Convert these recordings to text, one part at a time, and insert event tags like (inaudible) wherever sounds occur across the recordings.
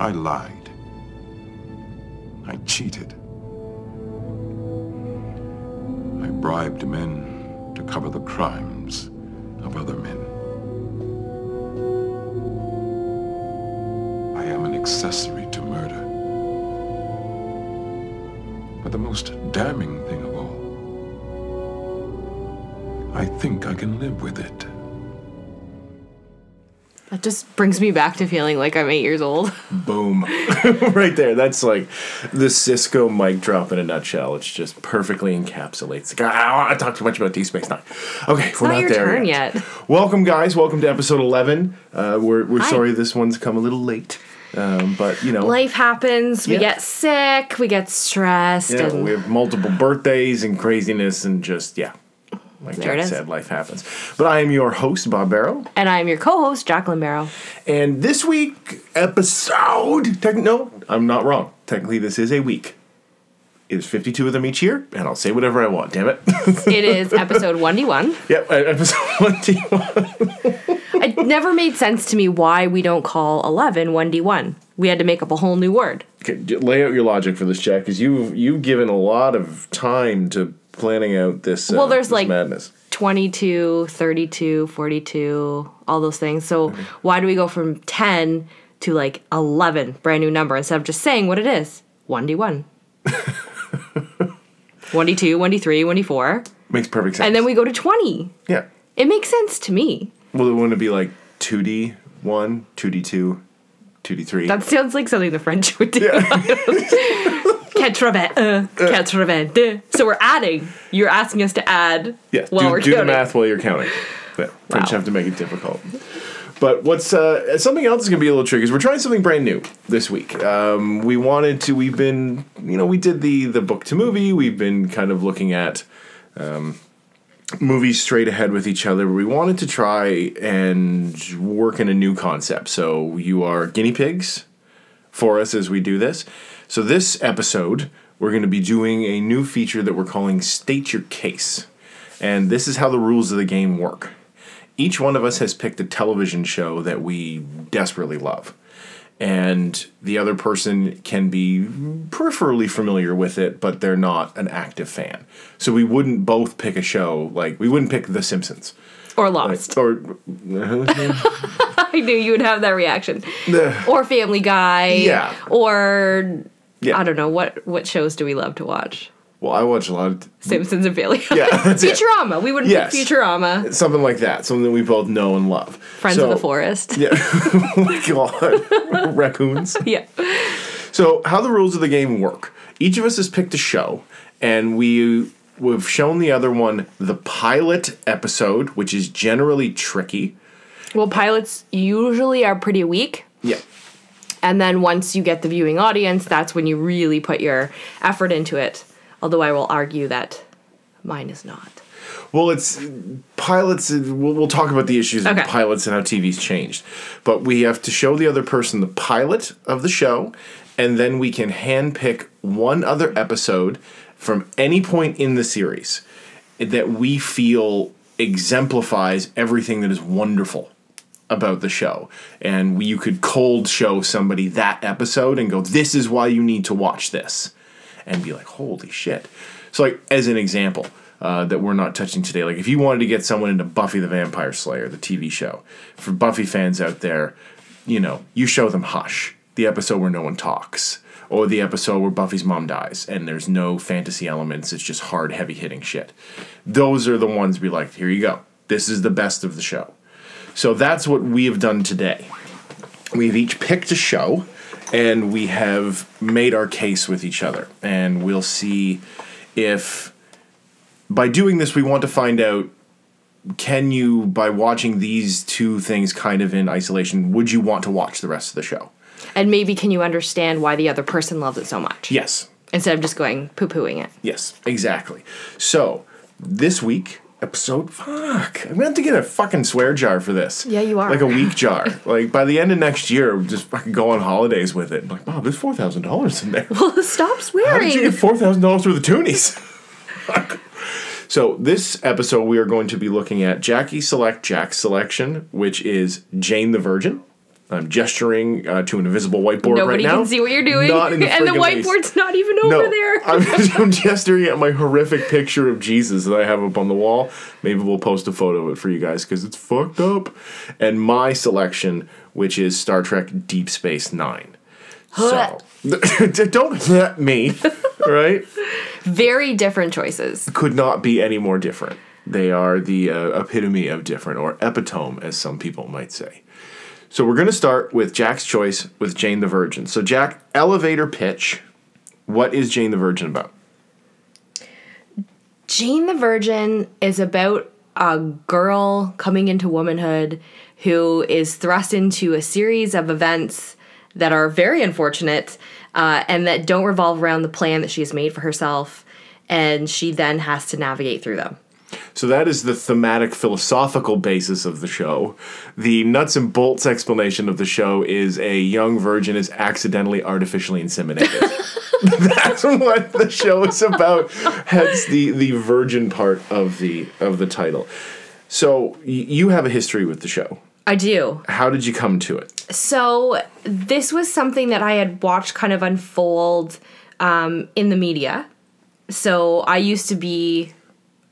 I lied. I cheated. I bribed men to cover the crimes of other men. I am an accessory to murder. But the most damning thing of all, I think I can live with it. That just brings me back to feeling like I'm eight years old. Boom. (laughs) right there. That's like the Sisko mic drop in a nutshell. It's just perfectly encapsulates. Like, I don't talk too much about Deep Space Nine. Okay, we're not not your there turn yet. yet. Welcome, guys. Welcome to episode 11. Uh, we're we're Hi. sorry this one's come a little late. Um, but, you know. Life happens. We Yeah. get sick. We get stressed. Yeah, and we have multiple birthdays and craziness and just, yeah. Like There Jack said, life happens. But I am your host, Bob Barrow. and I'm your co-host, Jacqueline Barrow. And this week episode, tech, no, I'm not wrong. Technically, this is a week. It's 52 of them each year, and I'll say whatever I want. Damn it. (laughs) It is episode 1D1. yep, episode (laughs) 21. It never made sense to me why we don't call 11 1D1. We had to make up a whole new word. Okay, lay out your logic for this, Jack, because you've you've given a lot of time to planning out this. Uh, Well, there's this like- madness. 22, 32, 42, all those things. So Mm-hmm. why do we go from 10 to like 11, brand new number, instead of just saying what it is? 1D1. 1D2, 1D3, 1D4. Makes perfect sense. And then we go to 20. yeah. It makes sense to me. Well, it wouldn't be like 2D one, 2D two, 2D3. That sounds like something the French would do. (laughs) Quatre-vingt, uh, quatre-vingt-deux. So we're adding. You're asking us to add Yeah, while do, we're do the math while you're counting. Yeah, French have to make it difficult. But what's uh, something else is going to be a little tricky is we're trying something brand new this week. Um, we wanted to. We've been, you know, we did the the book to movie. We've been kind of looking at um, movies straight ahead with each other. We wanted to try and work in a new concept. So you are guinea pigs for us as we do this. So this episode, we're going to be doing a new feature that we're calling State Your Case. And this is how the rules of the game work. Each one of us has picked a television show that we desperately love. And the other person can be peripherally familiar with it, but they're not an active fan. So we wouldn't both pick a show, like, we wouldn't pick The Simpsons. Or Like, Lost. or (laughs) I knew you would have that reaction. (laughs) or Family Guy. Yeah. Or Yeah. I don't know what what shows do we love to watch? Well, I watch a lot of Simpsons and Family (laughs) Yeah. Futurama. We wouldn't Yes. pick Futurama. something like that, something that we both know and love. Friends So- of the Forest. (laughs) Yeah. oh my god. (laughs) Raccoons. yeah. So, how the rules of the game work each of us has picked a show, and we, we've shown the other one the pilot episode, which is generally tricky. Well, pilots usually are pretty weak. Yeah. And then once you get the viewing audience, that's when you really put your effort into it. Although I will argue that mine is not. Well, it's pilots. We'll, we'll talk about the issues Okay. of pilots and how TV's changed. But we have to show the other person the pilot of the show, and then we can handpick one other episode from any point in the series that we feel exemplifies everything that is wonderful about the show. And we, you could cold show somebody that episode and go, "This is why you need to watch this," and be like, "Holy shit!" So, like as an example. Uh, that we're not touching today. Like, if you wanted to get someone into Buffy the Vampire Slayer, the TV show, for Buffy fans out there, you know, you show them Hush, the episode where no one talks, or the episode where Buffy's mom dies and there's no fantasy elements, it's just hard, heavy hitting shit. Those are the ones be like, here you go. This is the best of the show. So that's what we have done today. We've each picked a show and we have made our case with each other. And we'll see if by doing this, we want to find out can you, by watching these two things kind of in isolation, would you want to watch the rest of the show? And maybe can you understand why the other person loves it so much? Yes. Instead of just going poo pooing it. Yes, exactly. So, this week, episode fuck. I'm gonna have to get a fucking swear jar for this. Yeah, you are. Like a (laughs) week jar. like by the end of next year, just fucking go on holidays with it. like, Bob, there's four thousand dollars in there. Well, stop swearing. (laughs) How did you get four thousand dollars worth of toonies? so this episode we are going to be looking at Jackie Select Jack's selection, which is Jane the Virgin. I'm gesturing uh, to an invisible whiteboard Nobody right now. Nobody can see what you're doing, the (laughs) and the friggin' least. whiteboard's not even over No, there. I'm, (laughs) I'm gesturing at my horrific picture of Jesus that I have up on the wall. Maybe we'll post a photo of it for you guys because it's fucked up. And my selection, which is Star Trek Deep Space Nine. So (laughs) don't let me, right? Very different choices. Could not be any more different. They are the uh, epitome of different, or epitome, as some people might say. So we're going to start with Jack's choice with Jane the Virgin. So Jack, elevator pitch. What is Jane the Virgin about? Jane the Virgin is about a girl coming into womanhood who is thrust into a series of events that are very unfortunate uh, and that don't revolve around the plan that she has made for herself. And she then has to navigate through them. So that is the thematic philosophical basis of the show. The nuts and bolts explanation of the show is a young virgin is accidentally artificially inseminated. (laughs) (laughs) That's what the show is about. Hence the the virgin part of the of the title. So y- you have a history with the show. I do. How did you come to it? So this was something that I had watched kind of unfold um, in the media. So I used to be,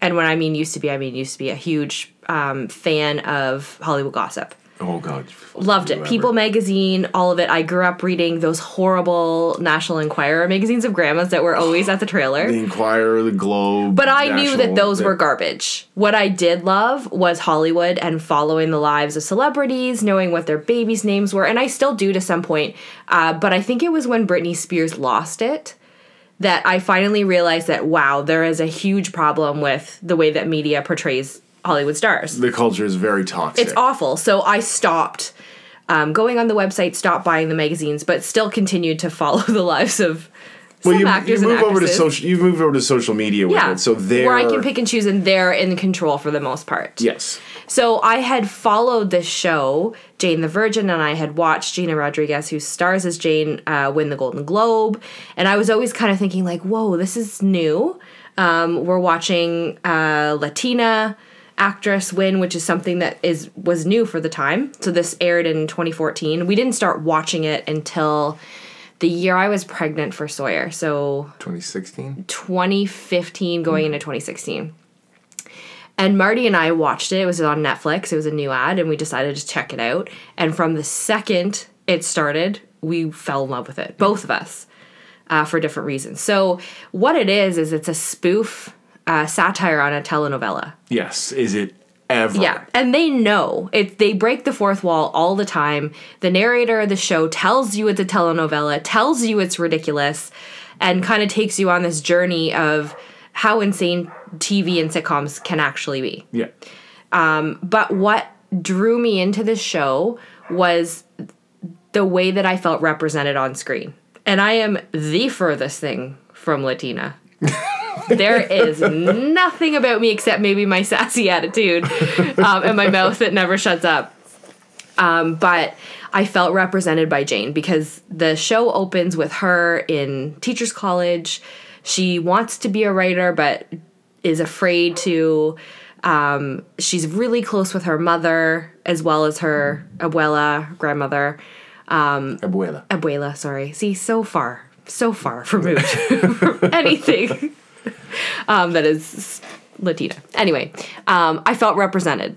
and when I mean used to be, I mean used to be a huge um, fan of Hollywood gossip. Oh God, Loved it. People magazine, all of it. I grew up reading those horrible National Enquirer magazines of grandmas that were always at the trailer. The Inquirer, the Globe. But I knew that National- those were garbage. What I did love was Hollywood and following the lives of celebrities, knowing what their babies' names were, and I still do to some point. Uh, but I think it was when Britney Spears lost it that I finally realized that wow, there is a huge problem with the way that media portrays Hollywood stars. The culture is very toxic. It's awful. So I stopped um, going on the website, stopped buying the magazines, but still continued to follow (laughs) the lives of well, you, actors you move over to social. You moved over to social media with yeah, it, so there. where I can pick and choose, and they're in control for the most part. Yes. So I had followed this show, Jane the Virgin, and I had watched Gina Rodriguez, who stars as Jane, uh, win the Golden Globe, and I was always kind of thinking like, "Whoa, this is new." Um, we're watching uh, Latina actress win, which is something that is was new for the time. So this aired in 2014. We didn't start watching it until the year I was pregnant for Sawyer. So 2016. 2015 going into 2016. And Marty and I watched it. It was on Netflix. It was a new ad, and we decided to check it out. And from the second it started, we fell in love with it, both of us, uh, for different reasons. So, what it is, is it's a spoof uh, satire on a telenovela. Yes. Is it ever? Yeah, and they know it. They break the fourth wall all the time. The narrator of the show tells you it's a telenovela, tells you it's ridiculous, and kind of takes you on this journey of how insane TV and sitcoms can actually be. Yeah. Um, but what drew me into this show was the way that I felt represented on screen. And I am the furthest thing from Latina. (laughs) there is nothing about me except maybe my sassy attitude um, and my mouth that never shuts up. Um, but I felt represented by Jane because the show opens with her in teachers college. She wants to be a writer, but is afraid to. Um, she's really close with her mother as well as her abuela, grandmother, Abuela. abuela. Sorry, see, so far, so far removed (laughs) from anything um, that is Latina. Anyway, um, I felt represented.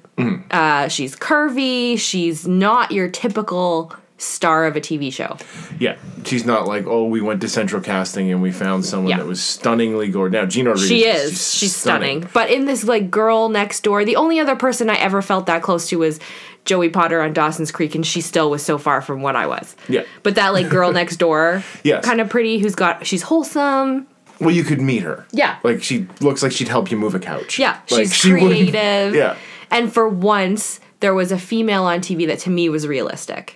Uh, she's curvy. She's not your typical star of a TV show. Yeah. She's not like, oh, we went to central casting and we found someone Yeah. that was stunningly gorgeous. Now, Gina Rodriguez. She is. She's, stunning. But in this like girl next door, the only other person I ever felt that close to was Joey Potter on Dawson's Creek, and she still was so far from what I was. Yeah. But that like girl (laughs) next door, Yes. kind of pretty, who's got she's wholesome. Well, you could meet her. Yeah. Like she looks like she'd help you move a couch. Yeah, Like, she's she creative. Yeah. And for once, there was a female on TV that to me was realistic.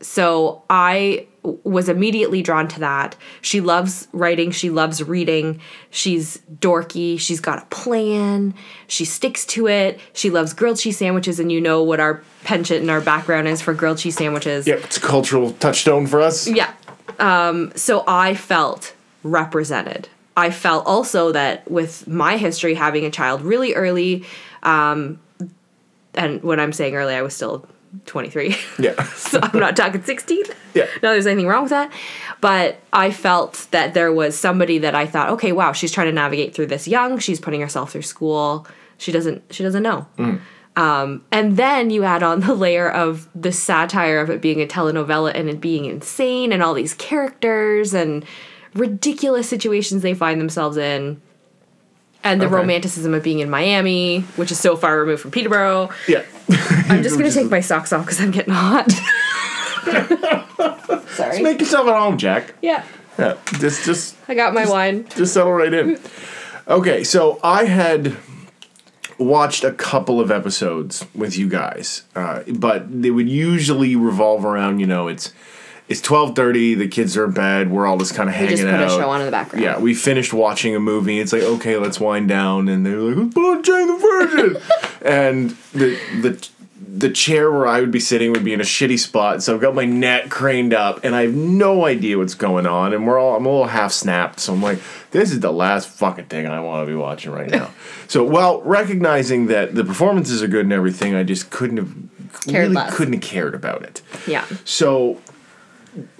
So I was immediately drawn to that. She loves writing, she loves reading, she's dorky, she's got a plan, she sticks to it, she loves grilled cheese sandwiches, and you know what our penchant and our background is for grilled cheese sandwiches. Yeah, it's a cultural touchstone for us. Yeah. Um, so I felt represented. I felt also that with my history having a child really early, um, and when I'm saying early, I was still 23. Yeah. (laughs) so I'm not talking 16. Yeah. No, there's anything wrong with that. But I felt that there was somebody that I thought, okay, wow, she's trying to navigate through this young. She's putting herself through school. She doesn't she doesn't know. Um, and then you add on the layer of the satire of it being a telenovela and it being insane and all these characters and ridiculous situations they find themselves in. And the Okay. romanticism of being in Miami, which is so far removed from Peterborough. Yeah. (laughs) I'm just gonna take my socks off because I'm getting hot. (laughs) Sorry. Just Make yourself at home, Jack. Yeah, Yeah. Just just I got my wine. just settle right in. Okay, so I had watched a couple of episodes with you guys, uh, but they would usually revolve around you know it's it's twelve thirty, the kids are in bed, we're all just kind of We hanging just put out. a show on in the background. Yeah, we finished watching a movie. It's like, okay, let's wind down, and they're like, "Let's put on Jane the Virgin," (laughs) and the the the chair where I would be sitting would be in a shitty spot, so I've got my neck craned up, and I have no idea what's going on, and we're all I'm a little half snapped, so I'm like, this is the last fucking thing I want to be watching right now. (laughs) so, while recognizing that the performances are good and everything, I just couldn't have Cared really less. couldn't have cared about it. Yeah. So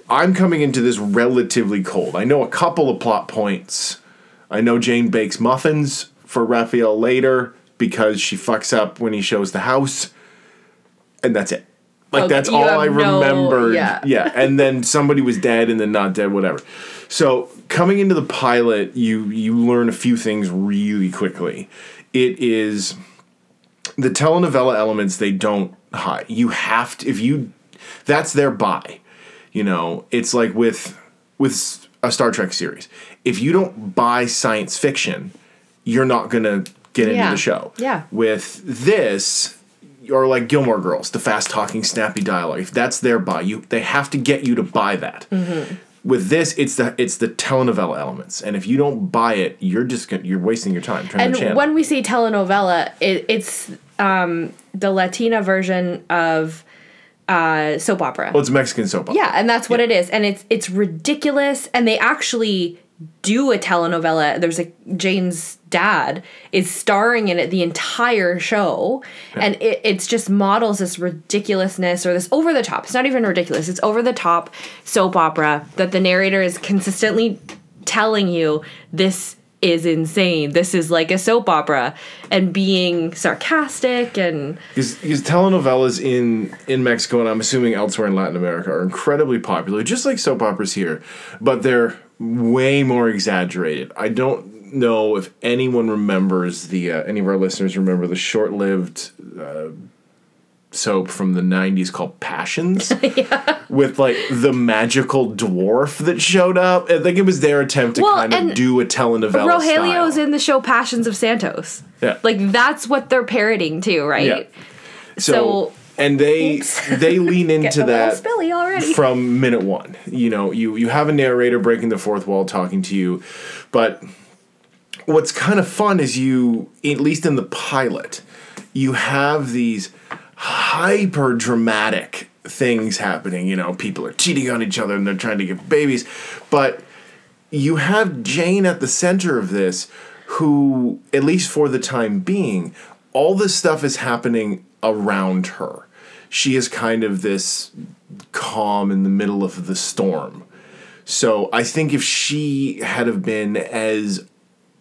I'm coming into this relatively cold. I know a couple of plot points. I know Jane bakes muffins for Rafael later because she fucks up when he shows the house. And that's it. Like that's all I no- remembered. yeah. (laughs) yeah. And then somebody was dead and then not dead, whatever. So coming into the pilot, you you learn a few things really quickly. It is the telenovela elements they don't hide. You have to if you that's their buy. You know, it's like with with a Star Trek series. If you don't buy science fiction, you're not gonna get into the show. Yeah. With this, or like Gilmore Girls, the fast talking, snappy dialogue. If that's their buy, you they have to get you to buy that. Mm-hmm. With this, it's the it's the telenovela elements, and if you don't buy it, you're just gonna, you're wasting your time. Turn And when we say telenovela, it, it's um, the Latina version of uh, soap opera. well, it's Mexican soap opera. Yeah, and that's what it is. And it's it's ridiculous and they actually do a telenovela. There's a Jane's dad is starring in it the entire show and it, it's just models this ridiculousness or this over the top. It's not even ridiculous. It's over the top soap opera that the narrator is consistently telling you this is insane. This is like a soap opera and being sarcastic and Because telenovelas in in Mexico and I'm assuming elsewhere in Latin America are incredibly popular, just like soap operas here, but they're way more exaggerated. I don't know if anyone remembers the uh, any of our listeners remember the short-lived uh, soap from the 90s called Passions (laughs) with like the magical dwarf that showed up. I think it was their attempt to Well, kind of do a telenovela Rogelio's style. in the show Passions of Santos. Yeah. Like that's what they're parroting too, right? Yeah. so, so- and they they lean (laughs) into that from minute one. You know, you you have a narrator breaking the fourth wall, talking to you, but what's kind of fun is you, at least in the pilot, you have these hyper dramatic things happening. You know, people are cheating on each other and they're trying to get babies, but you have Jane at the center of this, who, at least for the time being, all this stuff is happening around her. She is kind of this calm in the middle of the storm. So I think if she had have been as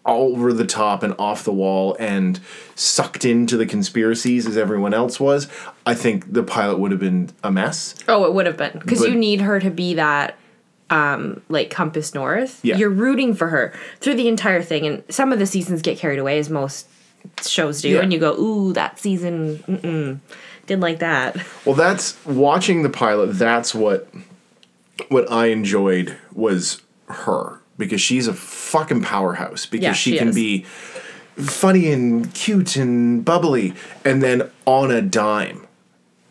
over the top and off the wall and sucked into the conspiracies as everyone else was, I think the pilot would have been a mess. Oh, it would have been because you need her to be that um like compass north. Yeah. You're rooting for her through the entire thing and some of the seasons get carried away as most shows do Yeah. and you go, "Ooh, that season mm-mm, didn't like that." Well, that's watching the pilot. That's what what I enjoyed was her because she's a fucking powerhouse because Yeah, she, she can is. be funny and cute and bubbly and then on a dime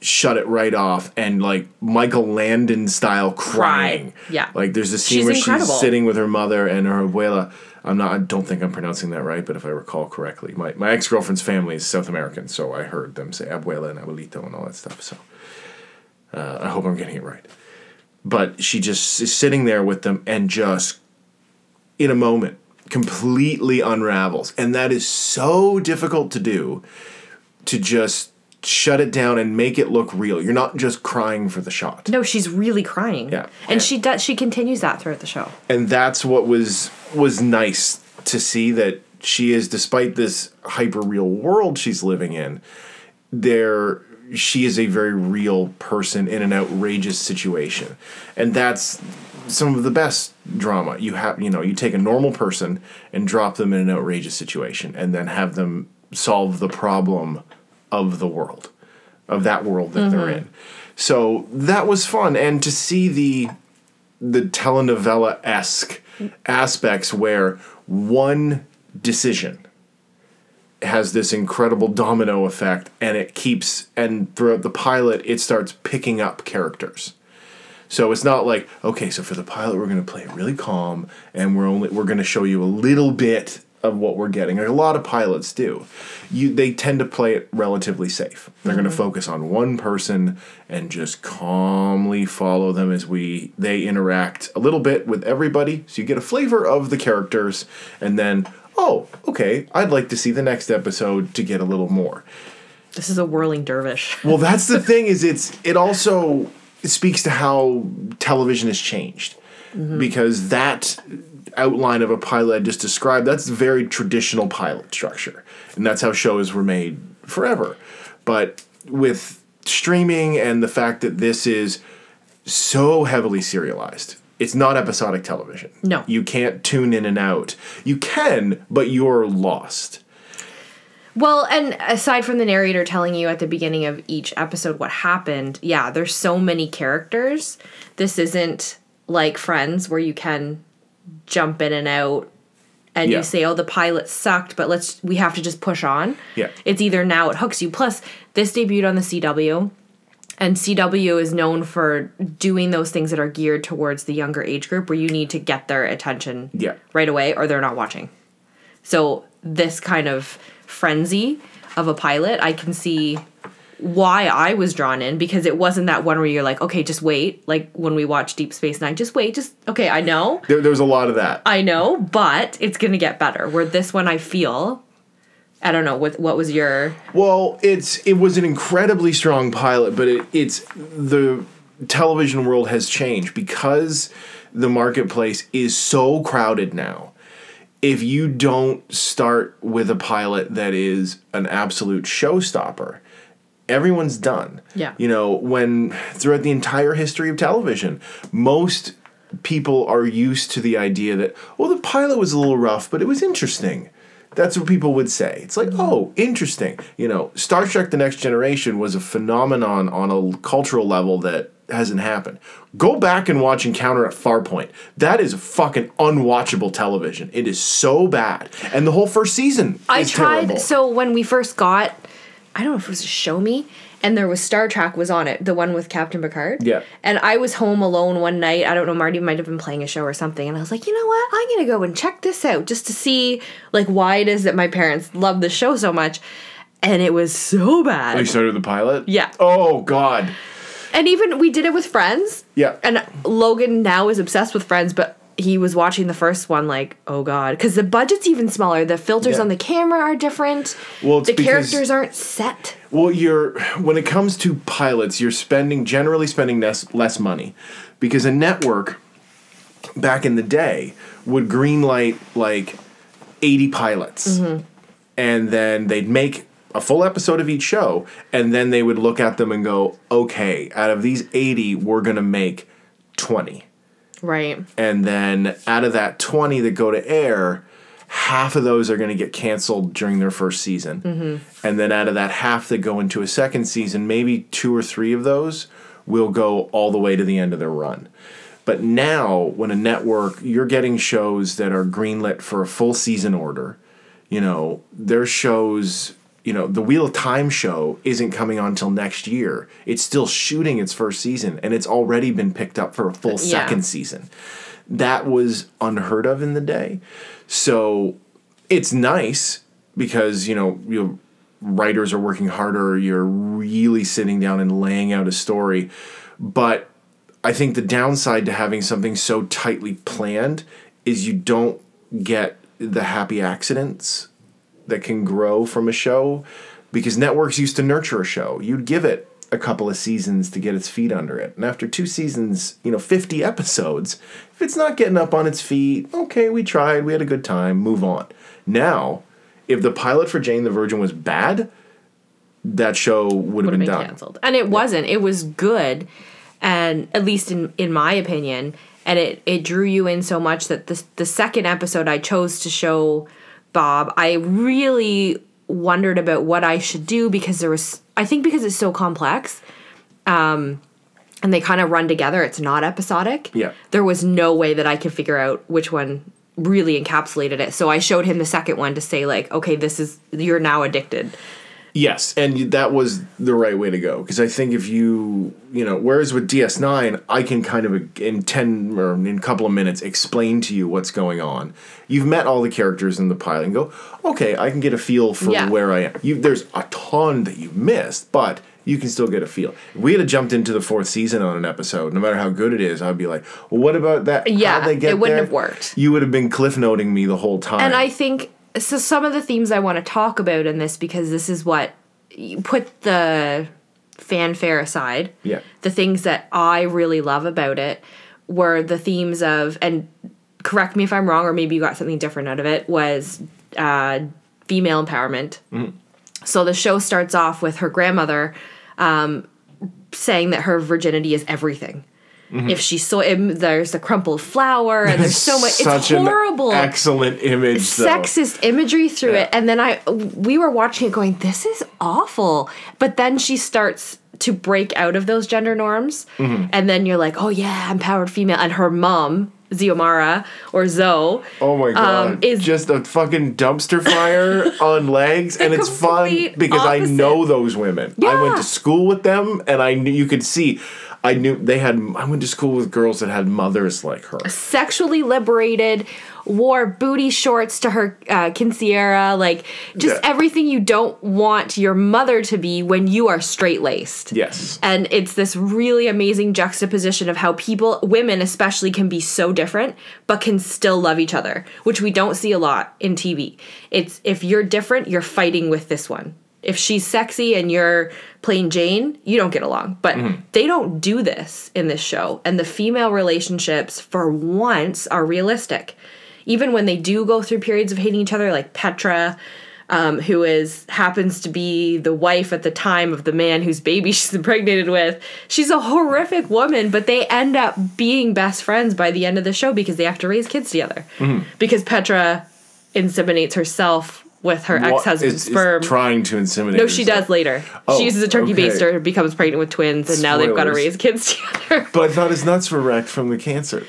shut it right off and like Michael Landon style crying. Yeah. Like there's a scene She's where incredible. she's sitting with her mother and her abuela. I'm not I don't think I'm pronouncing that right, but if I recall correctly, my, my ex girlfriend's family is South American, so I heard them say abuela and abuelito and all that stuff. So uh, I hope I'm getting it right. But she just is sitting there with them and just in a moment completely unravels. And that is so difficult to do to just shut it down and make it look real. You're not just crying for the shot. No, she's really crying. Yeah. And she does she continues that throughout the show. and that's what was was nice to see that she is despite this hyper real world she's living in there she is a very real person in an outrageous situation and that's some of the best drama. You have you know you take a normal person and drop them in an outrageous situation and then have them solve the problem of the world of that world that they're mm-hmm. in. So that was fun. And to see the the telenovela esque aspects where one decision has this incredible domino effect and it keeps and throughout the pilot it starts picking up characters so it's not like okay so for the pilot we're going to play it really calm and we're only we're going to show you a little bit of what we're getting. Like a lot of pilots do. You they tend to play it relatively safe. They're going to mm-hmm. focus on one person and just calmly follow them as we they interact a little bit with everybody. So you get a flavor of the characters and then oh okay i'd like to see the next episode to get a little more. This is a whirling dervish. well, that's the (laughs) thing is it's it also speaks to how television has changed mm-hmm. because that outline of a pilot I just described that's very traditional pilot structure and that's how shows were made forever. But with streaming and the fact that this is so heavily serialized. It's not episodic television. No. You can't tune in and out. You can, but you're lost. Well, and aside from the narrator telling you at the beginning of each episode what happened, yeah, there's so many characters. This isn't like Friends where you can jump in and out and Yeah. you say, "Oh, the pilot sucked, but let's we have to just push on." Yeah. It's either now it hooks you. Plus, this debuted on the CW, and CW is known for doing those things that are geared towards the younger age group where you need to get their attention Yeah. right away or they're not watching. So this kind of frenzy of a pilot, I can see why I was drawn in because it wasn't that one where you're like, okay, just wait. Like when we watch Deep Space Nine, just wait, just okay, I know. There, there's a lot of that. I know, but it's gonna get better. Where this one I feel I don't know, what what was your Well, it's it was an incredibly strong pilot, but it, it's the television world has changed because the marketplace is so crowded now. If you don't start with a pilot that is an absolute showstopper, everyone's done. Yeah. You know, when throughout the entire history of television, most people are used to the idea that, well, the pilot was a little rough, but it was interesting. That's what people would say. It's like, oh, interesting. You know, Star Trek The Next Generation was a phenomenon on a cultural level that hasn't happened. Go back and watch Encounter at Farpoint. That is fucking unwatchable television. It is so bad. And the whole first season I tried terrible. so when we first got I don't know if it was a show me and there was Star Trek was on it, the one with Captain Picard. Yeah. And I was home alone one night. I don't know, Marty might have been playing a show or something, and I was like, you know what? I'm gonna go and check this out just to see like why it is that my parents love the show so much. And it was so bad. Oh, you started the pilot? Yeah. Oh, God. And even we did it with friends. Yeah. And Logan now is obsessed with Friends, but he was watching the first one like, oh god, because the budget's even smaller. The filters Yeah. on the camera are different. Well, it's the because- characters aren't set. Well, you're when it comes to pilots, you're spending generally spending less less money because a network back in the day would greenlight like 80 pilots. Mm-hmm. And then they'd make a full episode of each show and then they would look at them and go, "Okay, out of these 80, we're going to make 20." Right. and then out of that 20 that go to air half of those are going to get canceled during their first season mm-hmm. and then out of that half that go into a second season maybe two or three of those will go all the way to the end of their run but now when a network you're getting shows that are greenlit for a full season order you know their shows you know the wheel of time show isn't coming on till next year. It's still shooting its first season and it's already been picked up for a full Yeah. second season. That was unheard of in the day. So it's nice because you know you writers are working harder you're really sitting down and laying out a story. But i think the downside to having something so tightly planned is you don't get the happy accidents that can grow from a show because networks used to nurture a show. You'd give it a couple of seasons to get its feet under it. And after two seasons, you know, 50 (laughs) episodes, if it's not getting up on its feet, okay, we tried, we had a good time, move on. Now, if the pilot for Jane the Virgin was bad, that show would have been, been done. canceled. And it wasn't. It was good, and at least in in my opinion, and it it drew you in so much that the the second episode I chose to show Bob, I really wondered about what I should do because there was I think because it's so complex. Um and they kind of run together. It's not episodic. Yeah. There was no way that I could figure out which one really encapsulated it. So I showed him the second one to say like, okay, this is you're now addicted. Yes, and that was the right way to go because I think if you, you know, whereas with DS9, I can kind of in 10 or in a couple of minutes explain to you what's going on. You've met all the characters in the pilot and go, okay, I can get a feel for Yeah. where I am. You, there's a ton that you've missed, but you can still get a feel. If we had jumped into the fourth season on an episode, no matter how good it is, I'd be like, well, what about that? Yeah, they get it wouldn't there? have worked. You would have been cliff noting me the whole time. And I think so. Some of the themes I want to talk about in this because this is what you put the fanfare aside. Yeah. The things that I really love about it were the themes of and correct me if I'm wrong or maybe you got something different out of it was uh, female empowerment. So the show starts off with her grandmother um, saying that her virginity is everything. If she saw it, there's the crumpled flower and there's so much. It's Such an horrible excellent image. though. sexist imagery through Yeah. it and then i we were watching it going this is awful but then she starts to break out of those gender norms Mm-hmm. and then you're like oh yeah empowered female and her mom Xiomara or Zoe Oh my god! um, is just a fucking dumpster fire (laughs) on legs, and it's fun because I know those women. Yeah. I went to school with them, and I knew you could see. I knew they had. I went to school with girls that had mothers like her. sexually liberated wore booty shorts to her uh, quinceañera like just Yeah. everything you don't want your mother to be when you are straight laced Yes. And it's this really amazing juxtaposition of how people, women especially, can be so different, but can still love each other, which we don't see a lot in TV. It's if you're different, you're fighting with this one. If she's sexy and you're plain Jane, you don't get along. But they don't do this in this show. And the female relationships, for once, are realistic. Even when they do go through periods of hating each other, like Petra, um, who is happens to be the wife at the time of the man whose baby (laughs) she's impregnated with. She's a horrific woman, but they end up being best friends by the end of the show because they have to raise kids together. Because Petra inseminates herself with her ex husband's is- is sperm. trying to inseminate. no, she herself. does later. Oh, she uses a turkey okay. baster, becomes pregnant with twins, and now they've got to raise kids (laughs) together. But I thought his nuts were wrecked from the cancer.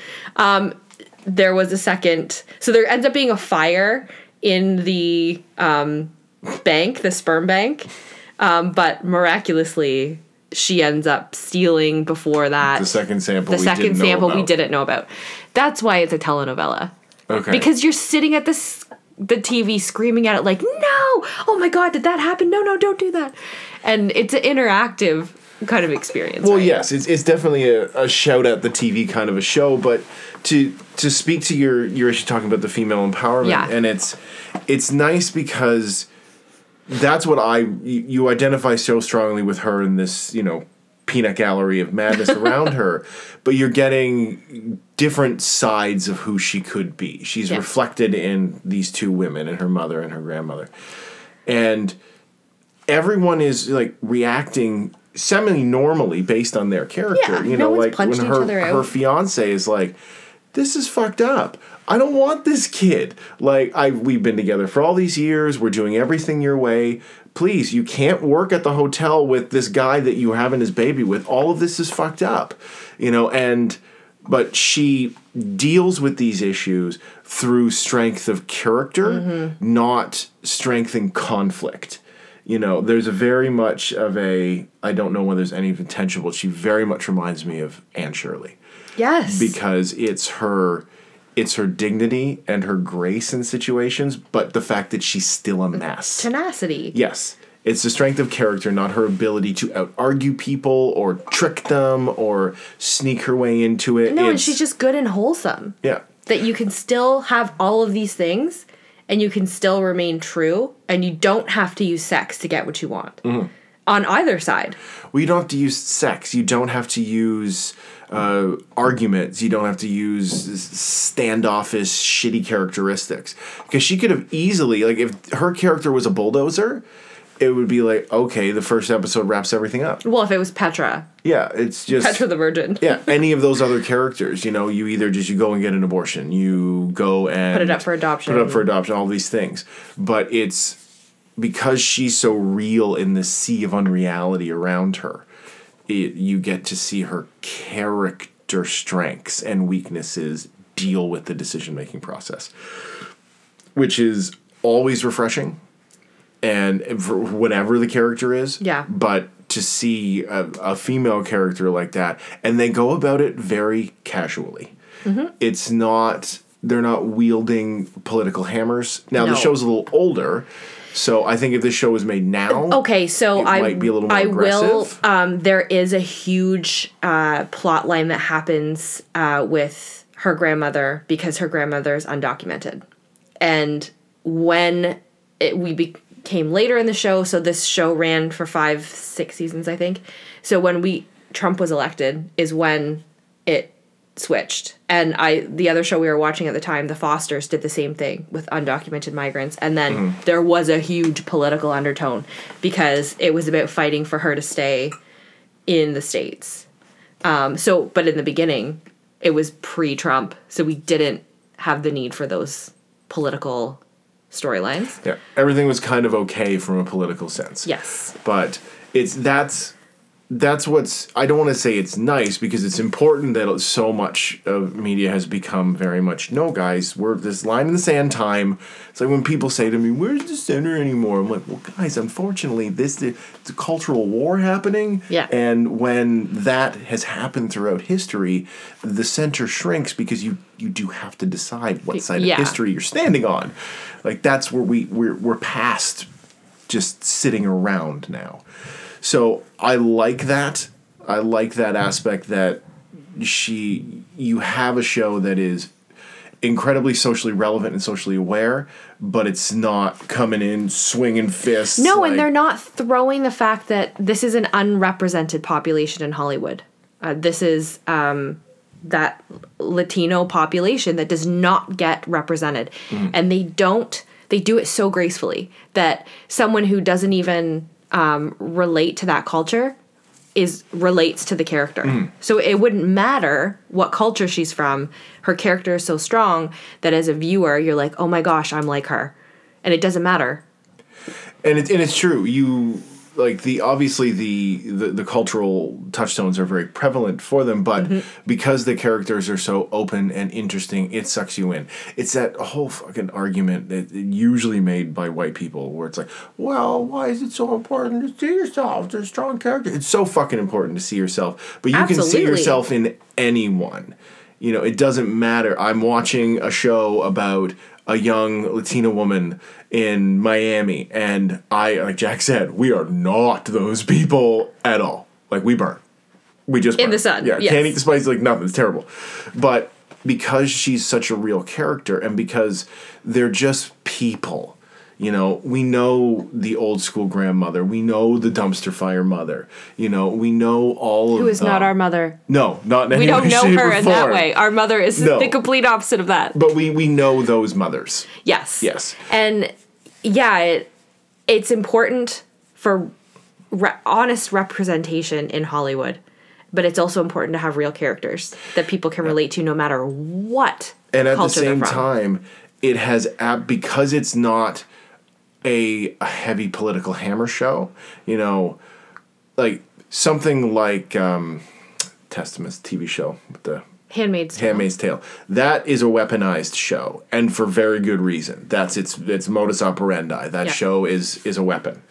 there was a second so there ends up being a fire in the um, bank the sperm bank um, but miraculously she ends up stealing before that The second sample. the second sample we didn't know about that's why it's a telenovela Okay. because you're sitting at this the TV screaming at it like no oh my god did that happen no no don't do that and it's an interactive kind of experience Well, right? yes, it's, it's definitely a, a shout at the TV kind of a show, but to to speak to your your issue talking about the female empowerment, Yeah. and it's it's nice because that's what I you, you identify so strongly with her in this you know peanut gallery of madness (laughs) around her, but you're getting different sides of who she could be. She's reflected in these two women, and her mother and her grandmother, and everyone is like reacting semi normally based on their character. Yeah, you no know, like when her out. her fiance is like, "This is fucked up. I don't want this kid. Like I we've been together for all these years. We're doing everything your way." Please, you can't work at the hotel with this guy that you having his baby with. All of this is fucked up, you know. And but she deals with these issues through strength of character, Mm-hmm. not strength in conflict. You know, there's a very much of a I don't know whether there's any potential, but she very much reminds me of Anne Shirley yes because it's her it's her dignity and her grace in situations, but the fact that she's still a mess. tenacity Yes. It's the strength of character, not her ability to out argue people or trick them or sneak her way into it. no and she's just good and wholesome yeah. that you can still have all of these things and you can still remain true and you don't have to use sex to get what you want Mm-hmm. on either side Well, you don't have to use sex. You don't have to use uh, arguments. You don't have to use standoffish, shitty characteristics. Because she could have easily, like, if her character was a bulldozer, it would be like, okay, the first episode wraps everything up. well if it was petra Yeah, it's just petra the virgin yeah. (laughs) Any of those other characters, you know, you either just you go and get an abortion, you go and Put it up for adoption. put it up for adoption, all these things. But it's because she's so real in the sea of unreality around her. It, you get to see her character strengths and weaknesses deal with the decision making process, which is always refreshing. And for whatever the character is, Yeah. But to see a, a female character like that, and they go about it very casually. Mm-hmm. It's not they're not wielding political hammers. Now the show's a little older, so I think if this show was made now, Okay, so It I might be a little more I will. aggressive. Um, there is a huge uh, plot line that happens uh, with her grandmother because her grandmother is undocumented, and when it, we became later in the show, so this show ran for five, six seasons, I think. So when we Trump was elected is when it switched. And i the other show we were watching at the time the fosters did the same thing with undocumented migrants. And then Mm-hmm. there was a huge political undertone because it was about fighting for her to stay in the states. Um, so but in the beginning it was pre-trump so we didn't have the need for those political storylines. Yeah, everything was kind of okay from a political sense. yes. But it's that's that's what's I don't want to say it's nice because it's important that so much of media has become very much no guys we're this line in the sand time. It's like when people say to me, "Where's the center anymore?" I'm like, "Well, guys, unfortunately, this it's a cultural war happening, Yeah. and when that has happened throughout history, the center shrinks because you you do have to decide what side Yeah. of history you're standing on. Like that's where we we're we're past just sitting around now. So I like that. I like that aspect that she you have a show that is incredibly socially relevant and socially aware, but it's not coming in swinging fists. No, like- and they're not throwing the fact that this is an unrepresented population in Hollywood. Uh, this is um, that Latino population that does not get represented, and they don't. They do it so gracefully that someone who doesn't even um, relate to that culture is relates to the character. So it wouldn't matter what culture she's from. Her character is so strong that as a viewer, you're like, oh my gosh, I'm like her, and it doesn't matter. and it's and it's true. You like the obviously the, the the cultural touchstones are very prevalent for them, but Mm-hmm. because the characters are so open and interesting, it sucks you in. It's that whole fucking argument that usually made by white people, where it's like, well, why is it so important to see yourself? There's strong character. It's so fucking important to see yourself, but you can see yourself in anyone. You know, it doesn't matter. I'm watching a show about a young Latina woman in Miami, and I, like Jack said, we are not those people at all. Like we burn, we just In burn. the sun, Yeah, yes. can't eat the spice like nothing. It's terrible, but because she's such a real character, and because they're just people. You know, we know the old school grandmother. We know the dumpster fire mother. You know, we know all of Who is not our mother. No, not in We don't know her in that way. Our mother is No. the complete opposite of that. But we we know those mothers. Yes. Yes. And yeah, it, it's important for re- honest representation in Hollywood, but it's also important to have real characters that people can relate to no matter what And at the same time, it has ab- because it's not a, a heavy political hammer show. You know, like something like um, Testament's TV show with the Handmaid's Tale. Handmaid's Tale. That is a weaponized show, and for very good reason. That's its its modus operandi. That Yeah. show is is a weapon.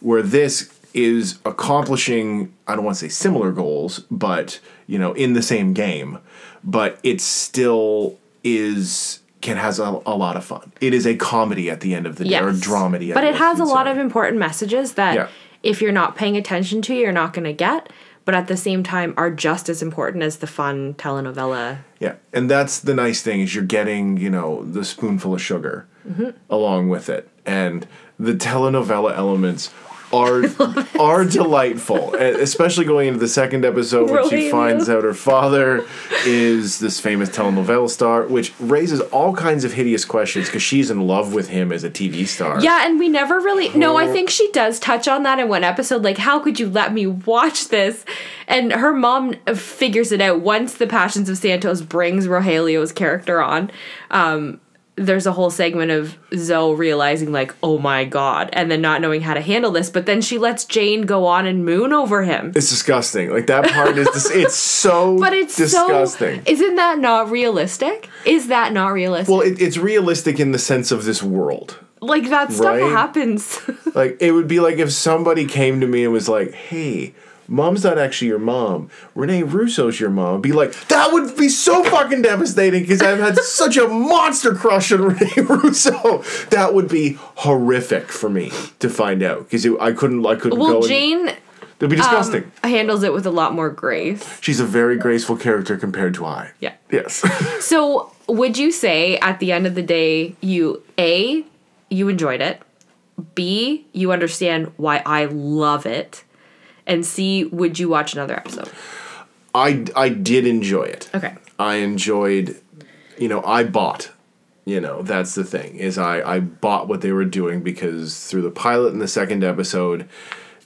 Where this is accomplishing, I don't want to say similar goals, but you know, in the same game, but it still is can has a, a lot of fun. It is a comedy at the end of the day, or a Yes. dramedy. I But it has a lot of important messages that Yeah. if you're not paying attention to, you're not going to get. but at the same time are just as important as the fun telenovela. Yeah, and that's the nice thing is you're getting you know the spoonful of sugar mm-hmm. along with it, and the telenovela elements are (laughs) are delightful, especially going into the second episode when she finds out her father is this famous telenovela star, which raises all kinds of hideous questions because she's in love with him as a TV star. Yeah, and we never really. No, I think she does touch on that in one episode. Like, how could you let me watch this? And her mom figures it out once the Passions of Santos brings Rogelio's character on. Um, there's a whole segment of Zoe realizing, like, oh my god, and then not knowing how to handle this. But then she lets Jane go on and moon over him. It's disgusting. Like that part is dis- it's so (laughs) But it's disgusting. so. Isn't that not realistic? Is that not realistic? well, it, it's realistic in the sense of this world. like, that stuff right? happens. (laughs) Like it would be like if somebody came to me and was like, "Hey, mom's not actually your mom. Rene Russo's your mom." Be like, "That would be so fucking devastating because I've had (laughs) such a monster crush on Rene Russo. That would be horrific for me to find out because I couldn't. I couldn't go. well, and- Jane it'd be um, disgusting. handles it with a lot more grace. She's a very graceful character compared to I. Yeah. Yes. (laughs) So, would you say at the end of the day, you A, you enjoyed it, B, you understand why I love it, and see would you watch another episode? I I did enjoy it. Okay. I enjoyed, you know, I bought. You know, that's the thing is I I bought what they were doing because through the pilot and the second episode,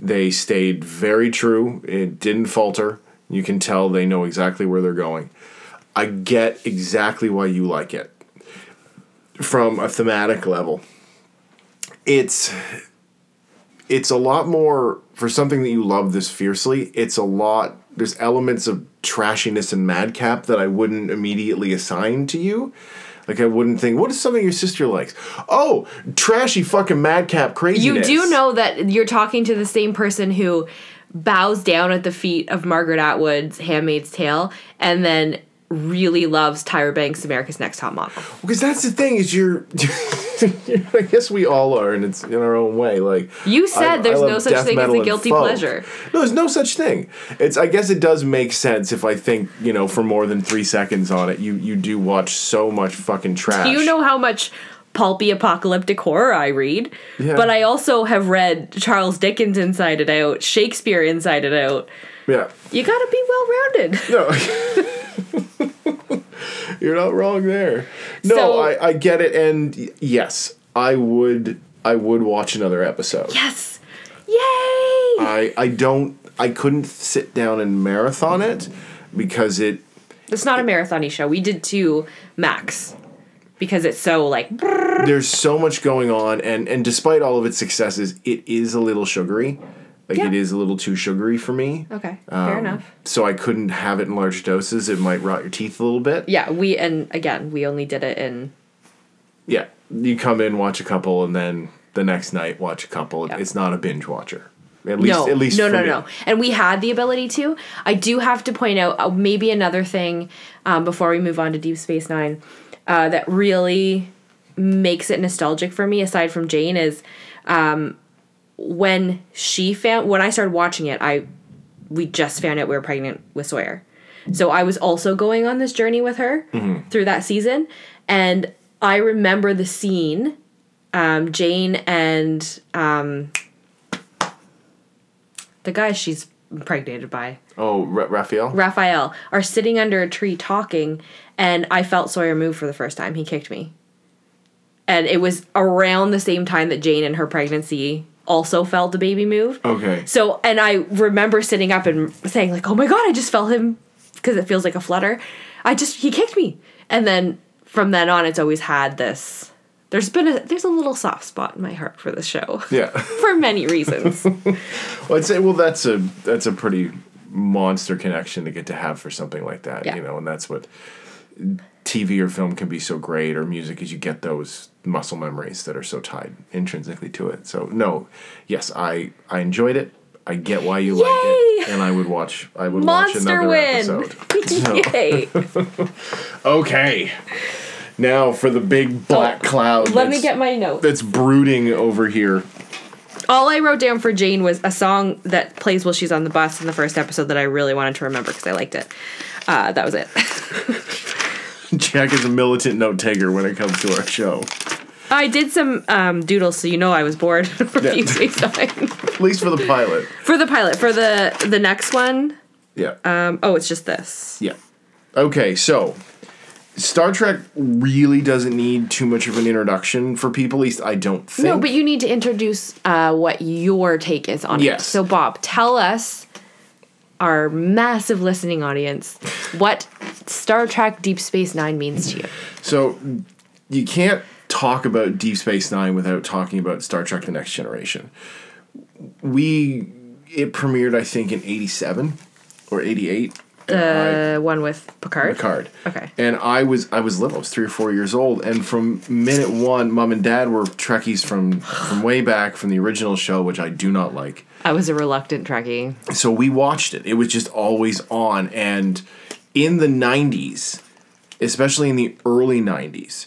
they stayed very true. It didn't falter. You can tell they know exactly where they're going. I get exactly why you like it. From a thematic level, it's it's a lot more for something that you love this fiercely. It's a lot. There's elements of trashiness and madcap that I wouldn't immediately assign to you. Like I wouldn't think, what is something your sister likes? Oh, trashy fucking madcap craziness. You do know that you're talking to the same person who bows down at the feet of Margaret Atwood's Handmaid's Tale and then really loves Tyra Banks' America's Next Top Model. because that's the thing is you're. (laughs) I guess we all are, and it's in our own way. Like You said I- I there's love no such thing as a guilty pleasure. No, there's no such thing. It's. I guess it does make sense if I think you know for more than three seconds on it, you you do watch so much fucking trash. Do you know how much pulpy apocalyptic horror I read? Yeah. But I also have read Charles Dickens Inside It Out, Shakespeare Inside It Out. Yeah. You gotta be well rounded. (laughs) No. You're not wrong there. No, So- I, I get it, and yes, I would I would watch another episode. Yes! Yay! I I don't I couldn't sit down and marathon it because it It's not a marathon show. We did two max. Because it's so like there's so much going on and and despite all of its successes, it is a little sugary. Like Yeah. it is a little too sugary for me. Okay, fair Um, enough. So I couldn't have it in large doses. It might rot your teeth a little bit. Yeah, we and again we only did it in Yeah, you come in, watch a couple, and then the next night watch a couple. It's not a binge watcher. At least, no, at least no, for no, me. no. And we had the ability to. I do have to point out uh, maybe another thing um, before we move on to Deep Space Nine uh, that really makes it nostalgic for me. Aside from Jane, is um, when she found when I started watching it. I we just found out we were pregnant with Sawyer, so I was also going on this journey with her through that season, and I remember the scene. Um, Jane and um, the guy she's impregnated by, Oh, Ra- Rafael. Rafael, are sitting under a tree talking, and I felt Sawyer move for the first time. He kicked me. And it was around the same time that Jane and her pregnancy also felt the baby move. okay. So, and I remember sitting up and saying, like, oh my God, I just felt him because it feels like a flutter. I just, he kicked me. And then from then on, it's always had this. There's been a, there's a little soft spot in my heart for the show Yeah. (laughs) for many reasons. (laughs) well, I'd say well that's a that's a pretty monster connection to get to have for something like that. Yeah. You know, and that's what TV or film can be so great, or music, is you get those muscle memories that are so tied intrinsically to it. So no, yes, I I enjoyed it. I get why you like it, and I would watch. I would watch Monster another win! episode. (laughs) So- Yay. (laughs) Okay. Now for the big black cloud. Oh, Let me get my notes. that's brooding over here. All I wrote down for Jane was a song that plays while she's on the bus in the first episode that I really wanted to remember because I liked it. Uh, that was it. (laughs) Jack is a militant note taker when it comes to our show. I did some um, doodles, so you know I was bored (laughs) for Yeah. Deep Space Nine. At least for the pilot. for the pilot, for the the next one. Yeah. Um, oh, it's just this. Yeah. Okay, so Star Trek really doesn't need too much of an introduction for people. At least I don't think. No, but you need to introduce uh, what your take is on it. Yes. So, Bob, tell us, our massive listening audience, what Star Trek Deep Space Nine means to you. So you can't talk about Deep Space Nine without talking about Star Trek: The Next Generation. We it premiered, I think, in '87 or '88. The one with Picard. Picard. Okay. And I was I was little. I was three or four years old, and from minute one, mom and dad were Trekkies from from way back from the original show, which I do not like. I was a reluctant Trekkie. so we watched it. It was just always on. And in the 90s, especially in the early 90s,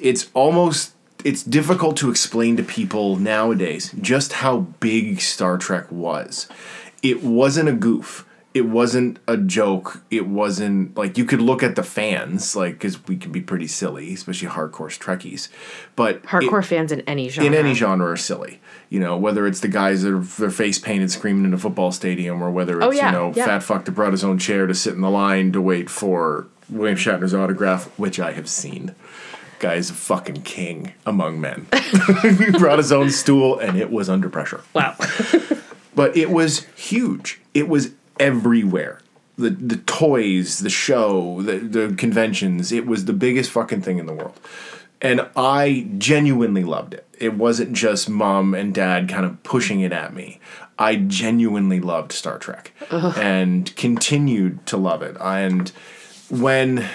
it's almost it's difficult to explain to people nowadays just how big Star Trek was. It wasn't a goof. It wasn't a joke. It wasn't like you could look at the fans, like because we can be pretty silly, especially hardcore Trekkies. But it- Hardcore fans in any genre. in any genre are silly. You know, whether it's the guys that are their face painted screaming in a football stadium, or whether oh, it's Oh, yeah, you know yeah. fat fuck that brought his own chair to sit in the line to wait for William Shatner's autograph, which I have seen. Guy's a fucking king among men. (laughs) he brought his own stool, and it was under pressure. Wow. (laughs) But it was huge. It was everywhere. The the toys, the show, the the conventions. It was the biggest fucking thing in the world. And I genuinely loved it. It wasn't just mom and dad kind of pushing it at me. I genuinely loved Star Trek and continued to love it. And when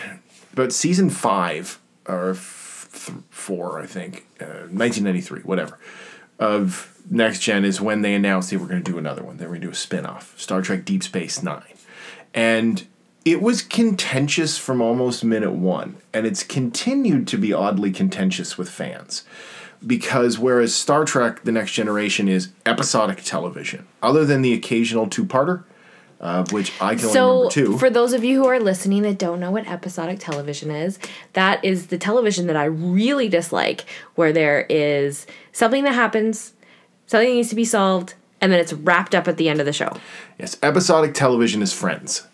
about season 5 or th- 4, I think, uh, 1993, whatever of Next Gen is when they announced they were going to do another one. They were going to do a spin off, Star Trek Deep Space Nine. And it was contentious from almost minute one. And it's continued to be oddly contentious with fans. Because whereas Star Trek The Next Generation is episodic television, other than the occasional two parter, uh, which I can only So, remember two. for those of you who are listening that don't know what episodic television is, that is the television that I really dislike, where there is something that happens, something needs to be solved, and then it's wrapped up at the end of the show. yes, episodic television is Friends.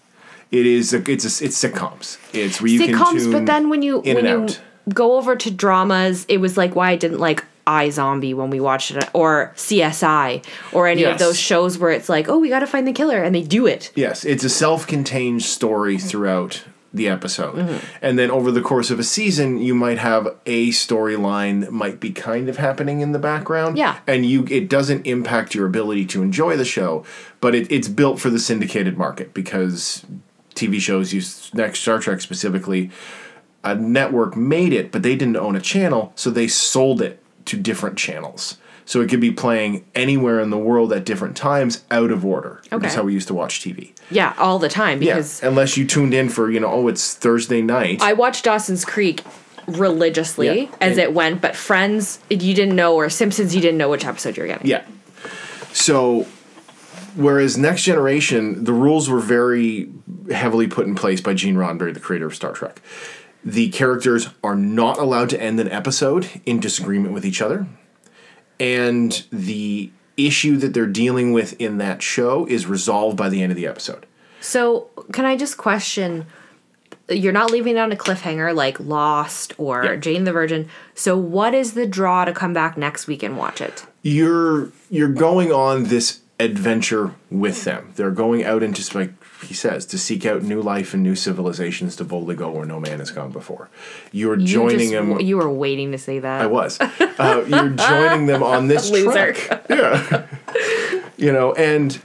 It is a, it's a, it's sitcoms. It's where you can Sitcoms, tune but then when you in when and you out. go over to dramas, it was like why I didn't like iZombie when we watched it, or CSI, or any Yes. of those shows where it's like, oh, we got to find the killer, and they do it. Yes, it's a self-contained story throughout the episode. Mm-hmm. And then over the course of a season, you might have a storyline that might be kind of happening in the background. Yeah. And you it doesn't impact your ability to enjoy the show, but it, it's built for the syndicated market because TV shows use next Star Trek specifically a network made it, but they didn't own a channel, so they sold it to different channels. So it could be playing anywhere in the world at different times out of order. Which Okay. is how we used to watch TV. Yeah, all the time because Yeah, unless you tuned in for you know, oh, it's Thursday night. I watched Dawson's Creek religiously Yeah. as And- it went, but Friends you didn't know, or Simpsons you didn't know which episode you were getting. yeah. So, whereas Next Generation, the rules were very heavily put in place by Gene Roddenberry, the creator of Star Trek. The characters are not allowed to end an episode in disagreement with each other, and the issue that they're dealing with in that show is resolved by the end of the episode. So can I just question? You're not leaving it on a cliffhanger like Lost or Yeah. Jane the Virgin. So what is the draw to come back next week and watch it? you're you're going on this adventure with them. They're going out into like he says to seek out new life and new civilizations to boldly go where no man has gone before. You're You joining just, them. You were waiting to say that. I was. Uh, you're joining them on this (laughs) Loser. Yeah. (laughs) you know, and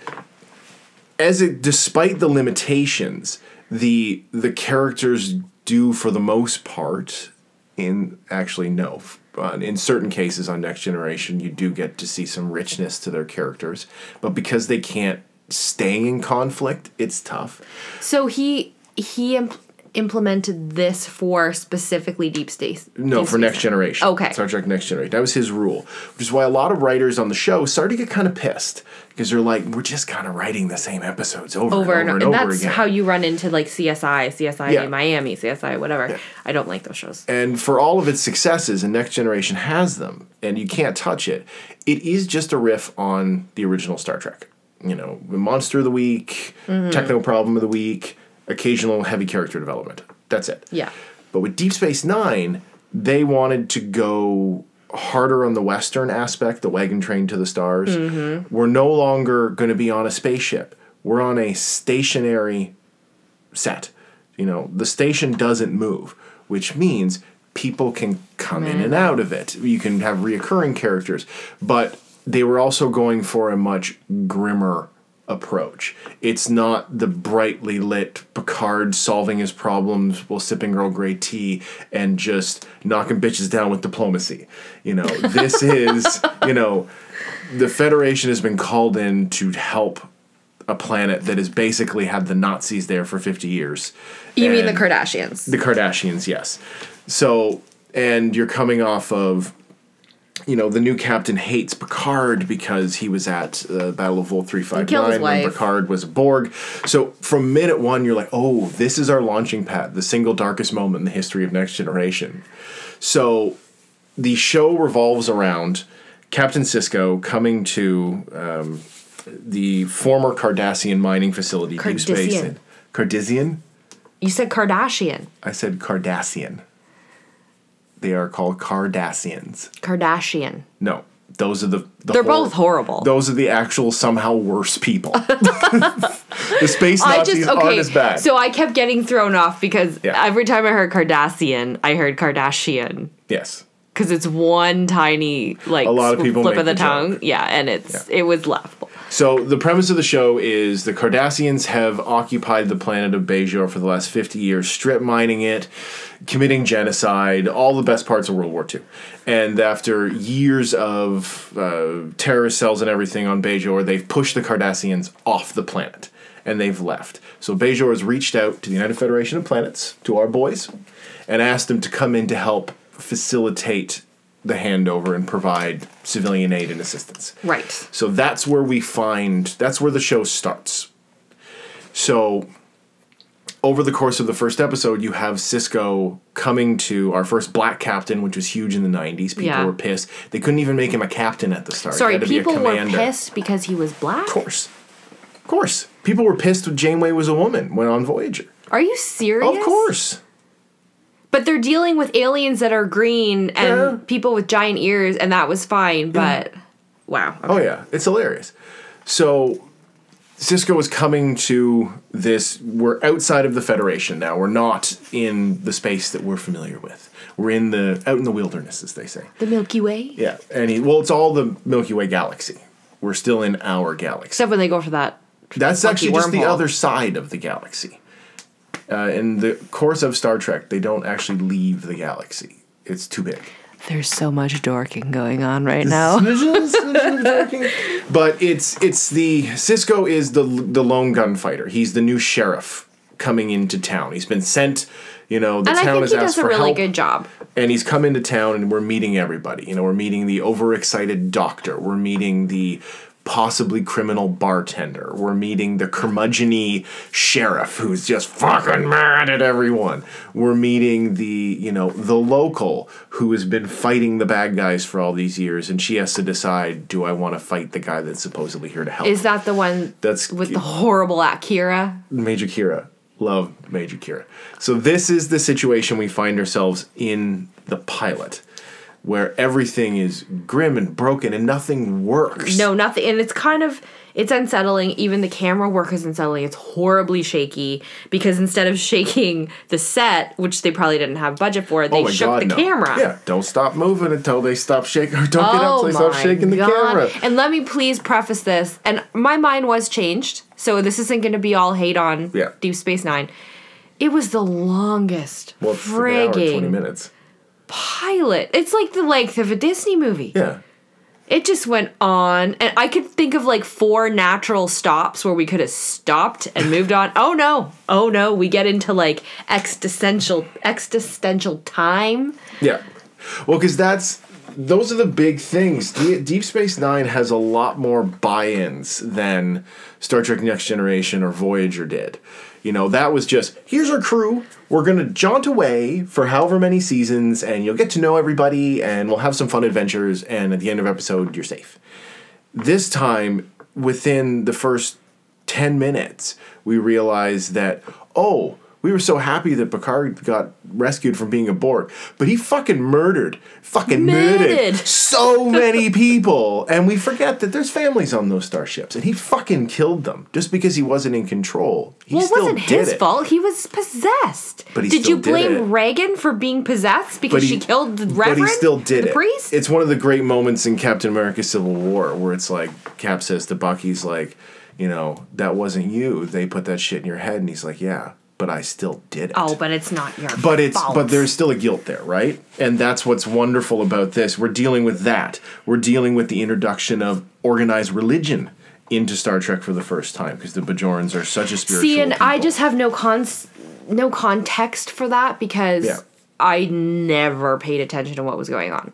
as it, despite the limitations, the the characters do for the most part. In actually no, uh, in certain cases on Next Generation, you do get to see some richness to their characters, but because they can't stay in conflict, it's tough. So he he imp- implemented this for specifically Deep Space. No, Deep for Next Generation. Okay. Star Trek Next Generation. That was his rule, which is why a lot of writers on the show started to get kind of pissed because they're like, we're just kind of writing the same episodes over, Over and over and, over and, and over that's again. how you run into like CSI, CSI Yeah. Miami, CSI whatever. I don't like those shows. and for all of its successes, and Next Generation has them, and you can't touch it. It is just a riff on the original Star Trek. You know, monster of the week, Mm-hmm. techno problem of the week, occasional heavy character development. That's it. Yeah. But with Deep Space Nine, they wanted to go harder on the Western aspect, the wagon train to the stars. Mm-hmm. We're no longer going to be on a spaceship. We're on a stationary set. You know, the station doesn't move, which means people can come in and out of it. You can have reoccurring characters, but they were also going for a much grimmer approach. It's not the brightly lit Picard solving his problems while sipping Earl Grey tea and just knocking bitches down with diplomacy. You know, this (laughs) is, you know, the Federation has been called in to help a planet that has basically had the Nazis there for 50 years. You mean the Kardashians? the Kardashians, yes. So, and you're coming off of, you know, the new captain hates Picard because he was at uh, Battle of Wolf 359 when. Picard was a Borg. So, from minute one, you're like, oh, this is our launching pad, the single darkest moment in the history of Next Generation. So, the show revolves around Captain Sisko coming to um, the former Cardassian mining facility, Deep Space. Cardassian. Cardassian? You said Kardashian. I said Cardassian. They are called Cardassians. Kardashian. No, those are the. the They're hor- both horrible. Those are the actual somehow worse people. (laughs) the space I Nazis just aren't okay. as bad. So I kept getting thrown off because Yeah. every time I heard Kardashian, I heard Kardashian yes. because it's one tiny like A lot of people flip make of the, the tongue. joke. Yeah, and it's it was laughable. So the premise of the show is the Cardassians have occupied the planet of Bajor for the last 50 years, strip mining it, committing genocide, all the best parts of World War II. And after years of uh, terrorist cells and everything on Bajor, they've pushed the Cardassians off the planet and they've left. So Bajor has reached out to the United Federation of Planets, to our boys, and asked them to come in to help facilitate the handover and provide civilian aid and assistance. Right. So that's where we find that's where the show starts. So over the course of the first episode, you have Sisko coming to our first black captain, which was huge in the '90s. People Yeah. were pissed; they couldn't even make him a captain at the start. Sorry, had be a people were pissed because he was black. Of course, of course, people were pissed when Janeway was a woman when on Voyager. Are you serious? Of course, But they're dealing with aliens that are green and Yeah. people with giant ears, and that was fine. But wow. Oh yeah, it's hilarious. So Sisko is coming to this. We're outside of the Federation now. We're not in the space that we're familiar with. We're in the out in the wilderness, as they say. The Milky Way. Yeah, and he, well, it's all the Milky Way galaxy. We're still in our galaxy. Except when they go for that. That's actually just the other side of the galaxy. Uh, in the course of Star Trek, they don't actually leave the galaxy. It's too big. There's so much dorking going on right now. (laughs) but it's it's the Sisko is the the lone gunfighter. He's the new sheriff coming into town. He's been sent. You know, the and I town think has he asked does a for really help, good job. and he's come into town, and we're meeting everybody. You know, we're meeting the overexcited doctor. We're meeting the possibly criminal bartender. We're meeting the curmudgeon sheriff who's just fucking mad at everyone. We're meeting the, you know, the local who has been fighting the bad guys for all these years and she has to decide do I want to fight the guy that's supposedly here to help? Is that the one That's with the horrible Akira? Major Kira. Love Major Kira. So this is the situation we find ourselves in the pilot where everything is grim and broken and nothing works. No, nothing. And it's kind of it's unsettling. Even the camera work is unsettling. It's horribly shaky because instead of (laughs) shaking the set, which they probably didn't have budget for, they Oh shook God, the no. camera. Yeah, don't stop moving until they stop shaking. Or don't get up Oh until they stop shaking the God. camera. And let me please preface this. And my mind was changed, so this isn't going to be all hate on Yeah. Deep Space Nine. It was the longest Well, it's like an hour, twenty minutes. Pilot. It's like the length of a Disney movie. Yeah, It just went on, and I could think of like four natural stops where we could have stopped and (laughs) moved on. Oh no, oh no, we get into like existential existential time. Yeah. Well, because that's those are the big things. Deep Space Nine has a lot more buy-ins than Star Trek Next Generation or Voyager did. You know, that was just here's our crew. We're gonna jaunt away for however many seasons, and you'll get to know everybody, and we'll have some fun adventures. And at the end of episode, you're safe. This time, within the first 10 minutes, we realized that, oh, we were so happy that Picard got rescued from being a Borg, but he fucking murdered, fucking murdered, Murdered. so many people. And we forget that there's families on those starships, and he fucking killed them just because he wasn't in control. He well, it wasn't did his it. fault. He was possessed. But he did you did blame it. Regan for being possessed because he- she killed the But reverend? he still did the it. priest. It's one of the great moments in Captain America: Civil War where it's like Cap says to Bucky's like, you know, that wasn't you. They put that shit in your head, and he's like, yeah, but I still did it. oh, but it's not your. but it's fault. but there's still a guilt there, right? And that's what's wonderful about this. We're dealing with that. We're dealing with the introduction of organized religion into Star Trek for the first time because the Bajorans are such a spiritual. See, and I just have no cons, no context for that because Yeah. I never paid attention to what was going on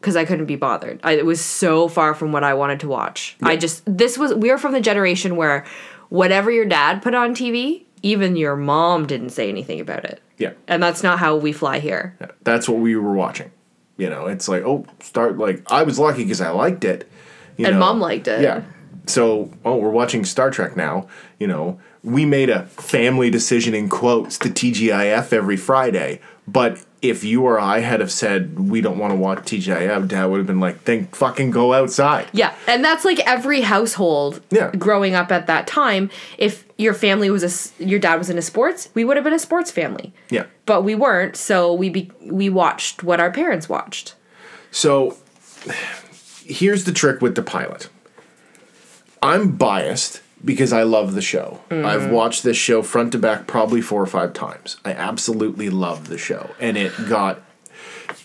because I couldn't be bothered. I, it was so far from what I wanted to watch. I just this was we are from the generation where whatever your dad put on TV, even your mom didn't say anything about it, yeah. and that's not how we fly here. Yeah, That's what we were watching. You know, it's like, oh, start like I was lucky because I liked it. You And know. Mom liked it. Yeah. So, oh, we're watching Star Trek now. You know, we made a family decision in quotes to TGIF every Friday. But if you or I had have said we don't want to watch TGIF, Dad would have been like, then fucking go outside. Yeah, and that's like every household Yeah. growing up at that time. If your family was a, your dad was into sports, we would have been a sports family. Yeah. But we weren't, so we be, we watched what our parents watched. So (sighs) here's the trick with the pilot. I'm biased because I love the show. I've mm. watched this show front to back probably four or five times. I absolutely love the show. And it got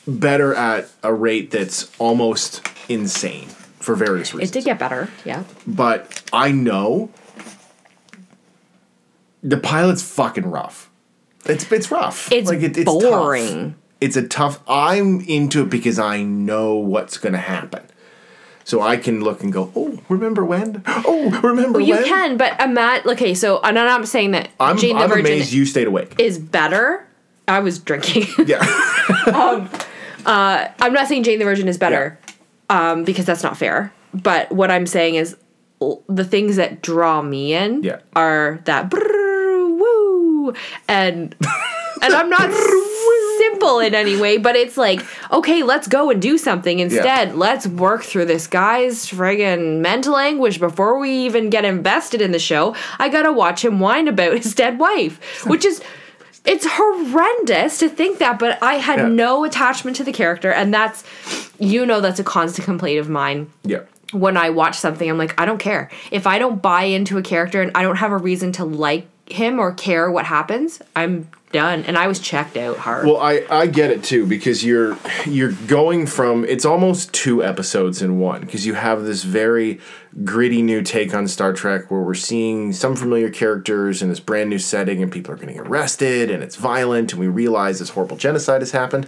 better at a rate that's almost insane for various reasons. It did get better, yeah. but I know the pilot's fucking rough. It's it's rough. It's tough. boring. It's a tough. I'm into it because I know what's going to happen. So I can look and go, oh, remember when? (gasps) Oh, remember well, You when? You can, but I'm at okay. So I'm not saying that I'm, Jane the I'm Virgin amazed you stayed awake. is better. I was drinking. (laughs) yeah. (laughs) I'm not saying Jane the Virgin is better, um, because that's not fair. But what I'm saying is, l- the things that draw me in Yeah. are that brrr, woo, and and I'm not (laughs) simple in any way, but it's like, okay, let's go and do something instead. Let's work through this guy's friggin' mental anguish before we even get invested in the show. I gotta watch him whine about (laughs) his dead wife, which is. It's horrendous to think that, but I had Yeah. no attachment to the character, and that's, you know, that's a constant complaint of mine yeah. when I watch something, I'm like, I don't care. If I don't buy into a character and I don't have a reason to like him or care what happens, I'm done. And I was checked out hard. Well, I, I get it too because you're you're going from it's almost two episodes in one because you have this very gritty new take on Star Trek where we're seeing some familiar characters in this brand new setting and people are getting arrested and it's violent and we realize this horrible genocide has happened.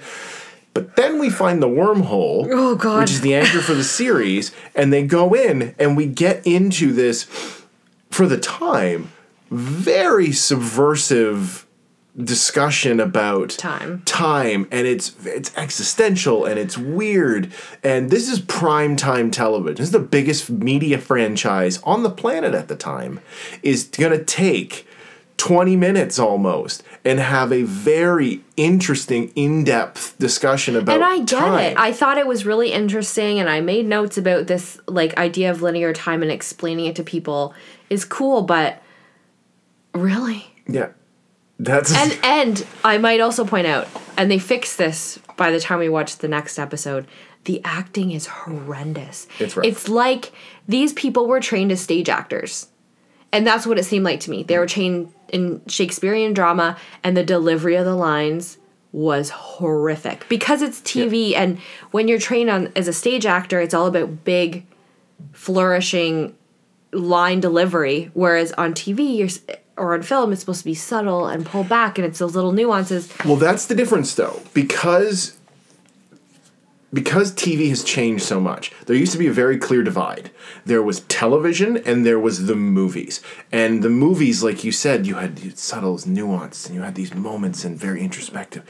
But then we find the wormhole, Oh, God. which is the anchor for the series, and they go in and we get into this for the time very subversive discussion about Time. time and it's it's existential and it's weird and this is prime time television this is the biggest media franchise on the planet at the time is going to take 20 minutes almost and have a very interesting in-depth discussion about and I get time. it. I thought it was really interesting, and I made notes about this like idea of linear time and explaining it to people is cool, but really. yeah that's And and I might also point out, and they fixed this by the time we watch the next episode. The acting is horrendous. It's rough. It's like these people were trained as stage actors, and that's what it seemed like to me. They were trained in Shakespearean drama, and the delivery of the lines was horrific because it's TV and when you're trained on as a stage actor, it's all about big, flourishing line delivery. Whereas on TV, you're or on film, it's supposed to be subtle and pull back, and it's those little nuances. Well, that's the difference, though, because because TV has changed so much. There used to be a very clear divide. There was television, and there was the movies. And the movies, like you said, you had subtle nuance, and you had these moments and very introspective.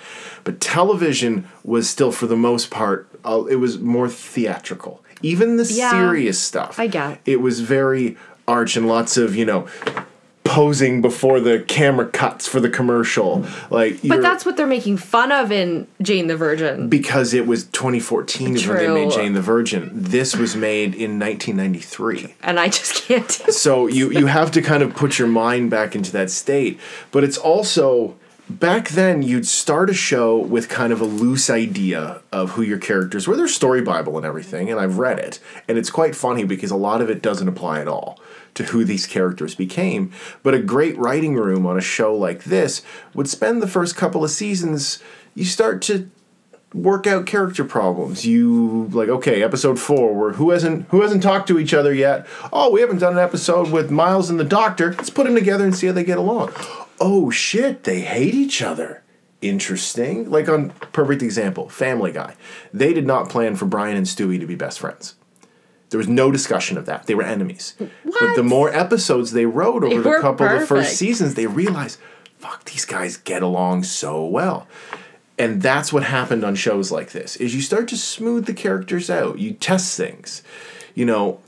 But television was still, for the most part, uh, it was more theatrical. Even the Yeah, serious stuff. I get. It was very arch and lots of you know posing before the camera cuts for the commercial. Like, But that's what they're making fun of in Jane the Virgin. because it was 2014 is when they made Jane the Virgin. This was made in 1993. and I just can't. do- (laughs) So you you have to kind of put your mind back into that state. But it's also back then you'd start a show with kind of a loose idea of who your characters were. There's story bible and everything, and I've read it, and it's quite funny because a lot of it doesn't apply at all to who these characters became. But a great writing room on a show like this would spend the first couple of seasons. You start to work out character problems. You like okay, episode four, where who hasn't who hasn't talked to each other yet? Oh, we haven't done an episode with Miles and the Doctor. Let's put them together and see how they get along. Oh shit, they hate each other. Interesting. Like on perfect example, Family Guy. They did not plan for Brian and Stewie to be best friends. There was no discussion of that. They were enemies. What? But the more episodes they wrote over the were couple of the first seasons, they realized, fuck, these guys get along so well. And that's what happened on shows like this is you start to smooth the characters out. You test things. You know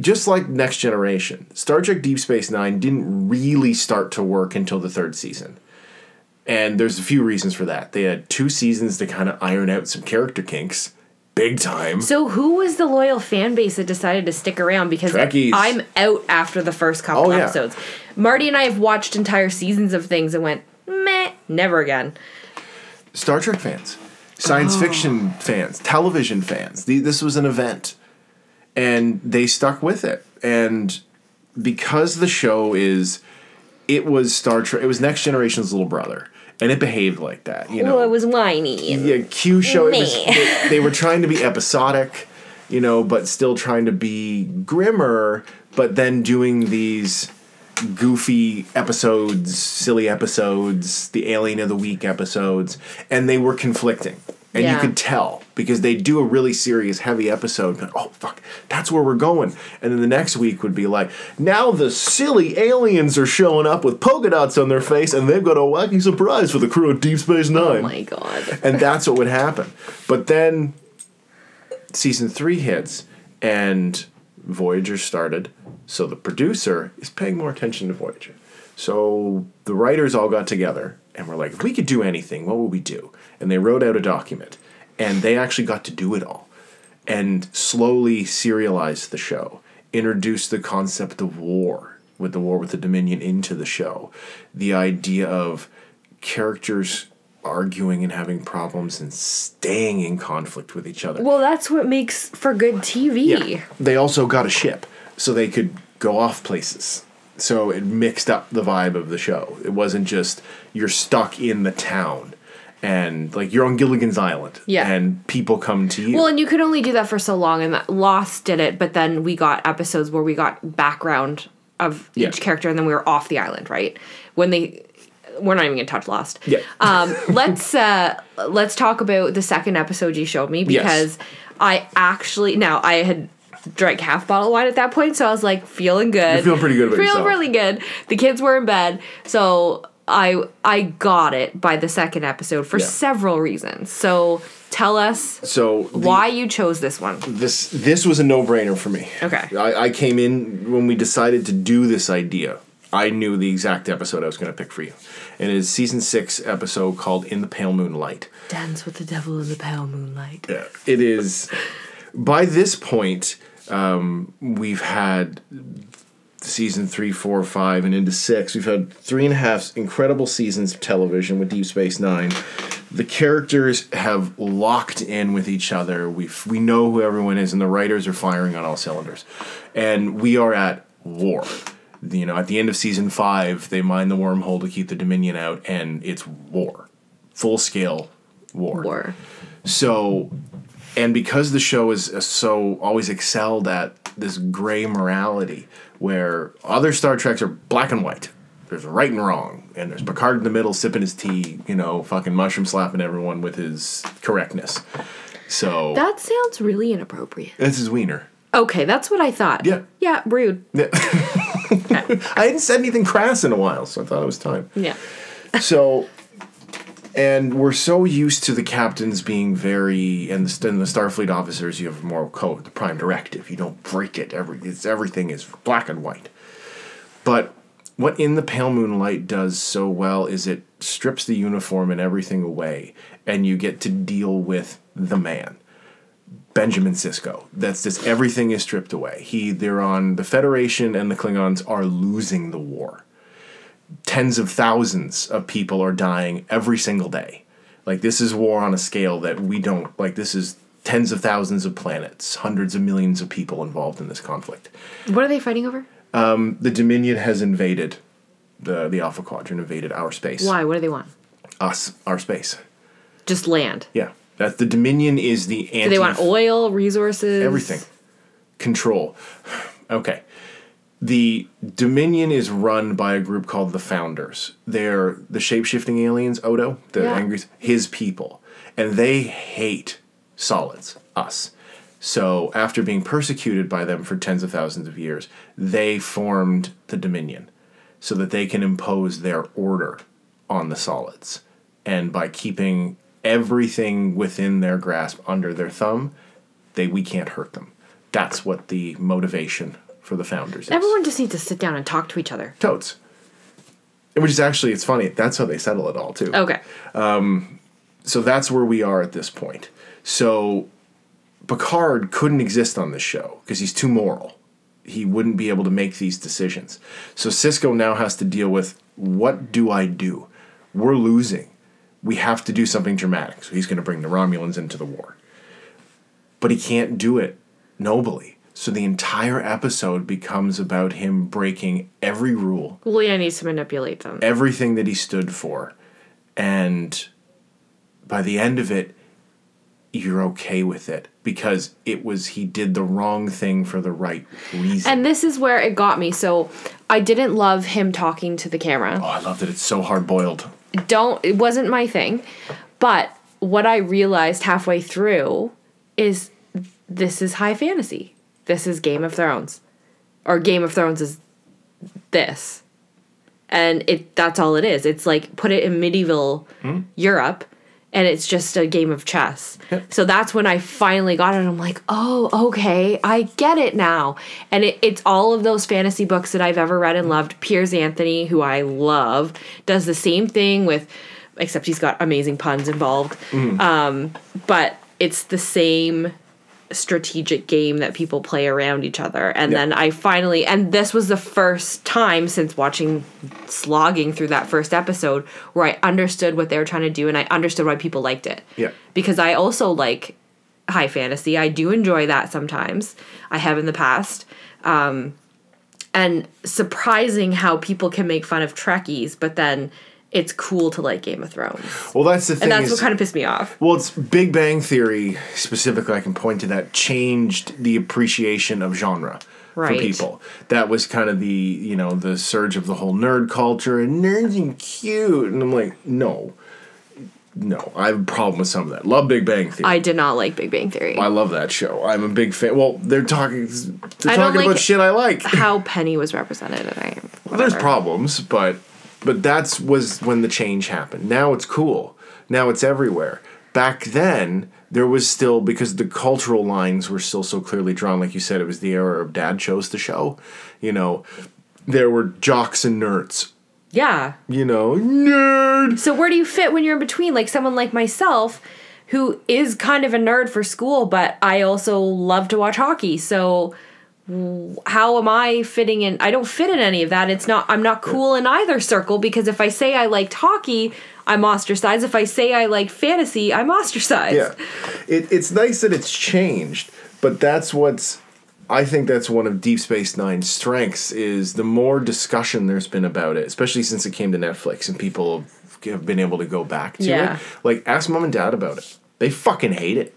just like next generation star trek deep space nine didn't really start to work until the third season. And there's a few reasons for that. They had two seasons to kind of iron out some character kinks big time So who was the loyal fan base that decided to stick around? Because Trekkies. I'm out after the first couple Oh, yeah. episodes. Marty and I have watched entire seasons of things and went, meh, never again. Star Trek fans, science oh. fiction fans, television fans. The, this was an event, and they stuck with it. And because the show is, it was Star Trek. It was Next Generation's little brother, and it behaved like that. You know, well, it was whiny. yeah, Q show. It was, they, they were trying to be episodic, you know, but still trying to be grimmer, but then doing these goofy episodes, silly episodes, the Alien of the Week episodes, and they were conflicting. And you could tell because they do a really serious, heavy episode. But oh fuck, that's where we're going. And then the next week would be like, now the silly aliens are showing up with polka dots on their face, and they've got a wacky surprise for the crew of Deep Space oh Nine Oh my god. and that's what would happen. But then season three hits and Voyager started, so the producer is paying more attention to Voyager. So the writers all got together and we're like, if we could do anything, what would we do? And they wrote out a document, and they actually got to do it all, and slowly serialized the show, introduced the concept of war with the war with the Dominion into the show, the idea of characters arguing and having problems and staying in conflict with each other. Well, that's what makes for good TV. Yeah. They also got a ship so they could go off places. So it mixed up the vibe of the show. It wasn't just you're stuck in the town and like you're on Gilligan's Island Yeah. and people come to you. Well, and you could only do that for so long, and that Lost did it, but then we got episodes where we got background of Yeah. each character, and then we were off the island, right? When they, we're not even gonna touch Lost. Yeah. (laughs) Um, let's uh, let's talk about the second episode you showed me Yes. because I actually now I had drank half bottle of wine at that point, so I was like feeling good. You're feeling pretty good feeling yourself. really good. The kids were in bed, so I I got it by the second episode for Yeah. several reasons. So tell us so the- why you chose this one. this this was a no-brainer for me. Okay. I, I came in when we decided to do this idea. I knew the exact episode I was going to pick for you. And it is season six episode called "In the Pale Moonlight." Dance with the devil in the pale moonlight. Yeah, it is. By this point, um, we've had season three, four, five, and into six. We've had three and a half incredible seasons of television with Deep Space Nine. The characters have locked in with each other. We we know who everyone is, and the writers are firing on all cylinders. And we are at war. You know, at the end of season five, they mine the wormhole to keep the Dominion out, and it's war full scale war. War. So, and because the show is so always excelled at this gray morality, where other Star Treks are black and white. There's right and wrong, and there's Picard in the middle sipping his tea, you know, fucking mushroom slapping everyone with his correctness. So That sounds really inappropriate. this is Wiener. Okay, that's what I thought. Yeah. Yeah, rude. Yeah. (laughs) I hadn't said anything crass in a while, so I thought it was time. Yeah. so and we're so used to the captains being very and the, and the starfleet officers you have a moral code the prime directive. You don't break it. Every it's everything is black and white. But what in the pale moonlight does so well is it strips the uniform and everything away and you get to deal with the man benjamin Sisko. that's just everything is stripped away. He they're on the federation and the klingons are losing the war tens of thousands of people are dying every single day. Like this is war on a scale that we don't like this is tens of thousands of planets, hundreds of millions of people involved in this conflict. What are they fighting over? Um, The Dominion has invaded the the Alpha Quadrant invaded our space. Why? What do they want? Us, our space. Just land. Yeah. That the Dominion is the anti Do they want oil, resources? everything. Control. (sighs) Okay. The Dominion is run by a group called the Founders. They're the shape shifting aliens, Odo, the Yeah. angry, his people. And they hate solids, us. So after being persecuted by them for tens of thousands of years, they formed the Dominion so that they can impose their order on the solids. And by keeping everything within their grasp under their thumb, they we can't hurt them. That's what the motivation for the founders. Everyone just needs to sit down and talk to each other. totes. Which is actually it's funny. That's how they settle it all too. Okay. Um, so that's where we are at this point. So Picard couldn't exist on this show because he's too moral. He wouldn't be able to make these decisions. So Sisko now has to deal with what do I do? We're losing. We have to do something dramatic. So he's going to bring the Romulans into the war. But he can't do it nobly. So the entire episode becomes about him breaking every rule Leah needs to manipulate them. everything that he stood for. And by the end of it, you're okay with it because it was he did the wrong thing for the right reason. And this is where it got me. So I didn't love him talking to the camera. oh, I love that it's so hard boiled. Don't it wasn't my thing. But what I realized halfway through is this is high fantasy. This is Game of Thrones. Or Game of Thrones is this. And it that's all it is. It's like put it in medieval hmm? Europe and it's just a game of chess. So that's when I finally got it. I'm like, oh, okay, I get it now. And it, it's all of those fantasy books that I've ever read and hmm. loved. Piers Anthony, who I love, does the same thing with, except he's got amazing puns involved. Hmm. Um, but it's the same strategic game that people play around each other. And Yeah. then I finally, and this was the first time since watching slogging through that first episode where I understood what they were trying to do and I understood why people liked it. Yeah. Because I also like high fantasy. I do enjoy that sometimes. I have in the past. Um, and surprising how people can make fun of Trekkies, but then it's cool to like Game of Thrones. Well, that's the thing. And that's is, what kind of pissed me off. well, it's Big Bang Theory specifically. I can point to that changed the appreciation of genre Right. for people. That was kind of the you know the surge of the whole nerd culture and nerds and cute. And I'm like, no, no, I have a problem with some of that. Love Big Bang Theory. I did not like Big Bang Theory. I love that show. I'm a big fan. Well, they're talking. They're talking about shit I like. how Penny was represented. And I, Well, there's problems, but but that's was when the change happened. Now it's cool. Now it's everywhere. Back then, there was still because the cultural lines were still so clearly drawn. Like you said, it was the era of dad chose the show. You know, there were jocks and nerds. Yeah. You know, nerd. So where do you fit when you're in between? Like someone like myself, who is kind of a nerd for school, but I also love to watch hockey. So how am I fitting in? I don't fit in any of that. It's not. I'm not cool in either circle because if I say I liked hockey, I'm ostracized. If I say I like fantasy, I'm ostracized. Yeah, it, it's nice that it's changed, but that's what's. I think that's one of Deep Space Nine's strengths is the more discussion there's been about it, especially since it came to Netflix and people have been able to go back to Yeah. it. Like ask mom and dad about it. They fucking hate it.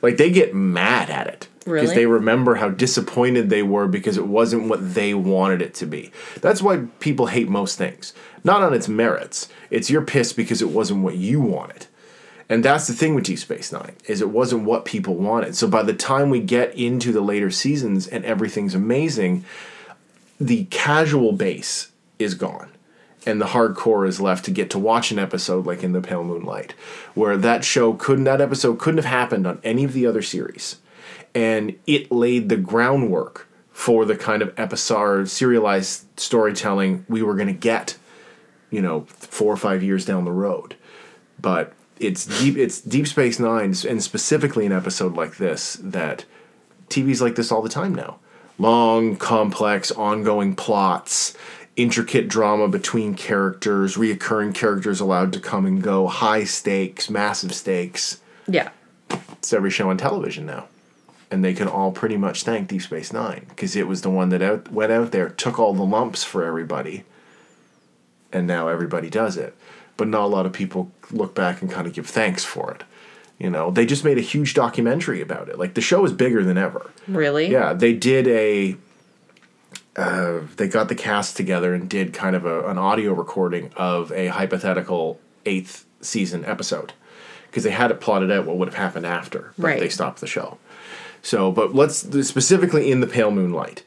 Like they get mad at it because Really? they remember how disappointed they were because it wasn't what they wanted it to be. That's why people hate most things. Not on its merits. It's you're pissed because it wasn't what you wanted. And that's the thing with Deep Space Nine is it wasn't what people wanted. So by the time we get into the later seasons and everything's amazing, the casual base is gone. And the hardcore is left to get to watch an episode like in the Pale Moonlight, where that show couldn't that episode couldn't have happened on any of the other series. And it laid the groundwork for the kind of episode serialized storytelling we were gonna get, you know, four or five years down the road. But it's deep it's deep space nine and specifically an episode like this that tv's like this all the time now. Long complex ongoing plots intricate drama between characters reoccurring characters allowed to come and go high stakes massive stakes. Yeah. it's every show on television now and they can all pretty much thank deep space nine because it was the one that out, went out there took all the lumps for everybody and now everybody does it. But not a lot of people look back and kind of give thanks for it. You know, they just made a huge documentary about it. Like the show is bigger than ever. Really? Yeah, they did a. Uh, they got the cast together and did kind of a, an audio recording of a hypothetical eighth season episode because they had it plotted out what would have happened after, but Right. they stopped the show. So, but let's specifically in the pale moonlight.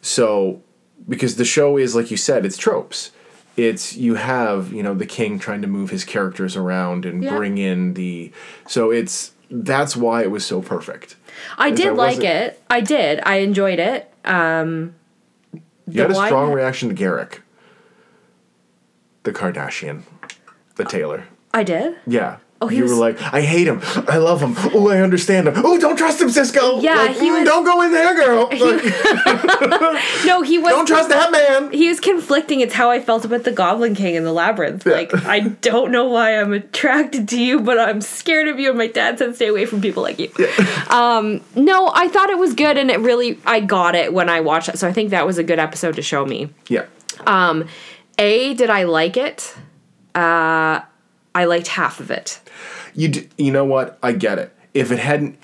So, because the show is like you said, it's tropes. It's you have you know the king trying to move his characters around and Yeah. bring in the. So it's that's why it was so perfect. I did that- like it-. I did. I enjoyed it. Um, You had a strong reaction to Garak, the Cardassian, the tailor. I did. Yeah. Oh, he you was- were like, I hate him. I love him. Oh, I understand him. Oh, don't trust him, Sisko. Yeah, Like, he "Mm, was- Don't go in there, girl. (laughs) Like, (laughs) No, he was. don't trust that man. He was conflicting. It's how I felt about the Goblin King in the Labyrinth. Like, I don't know why I'm attracted to you, but I'm scared of you. And my dad said, stay away from people like you. (laughs) Um, no, I thought it was good, and it really, I got it when I watched it. So I think that was a good episode to show me. Yeah. Um, A, did I like it? Uh, I liked half of it. You d- you know what? I get it. If it hadn't,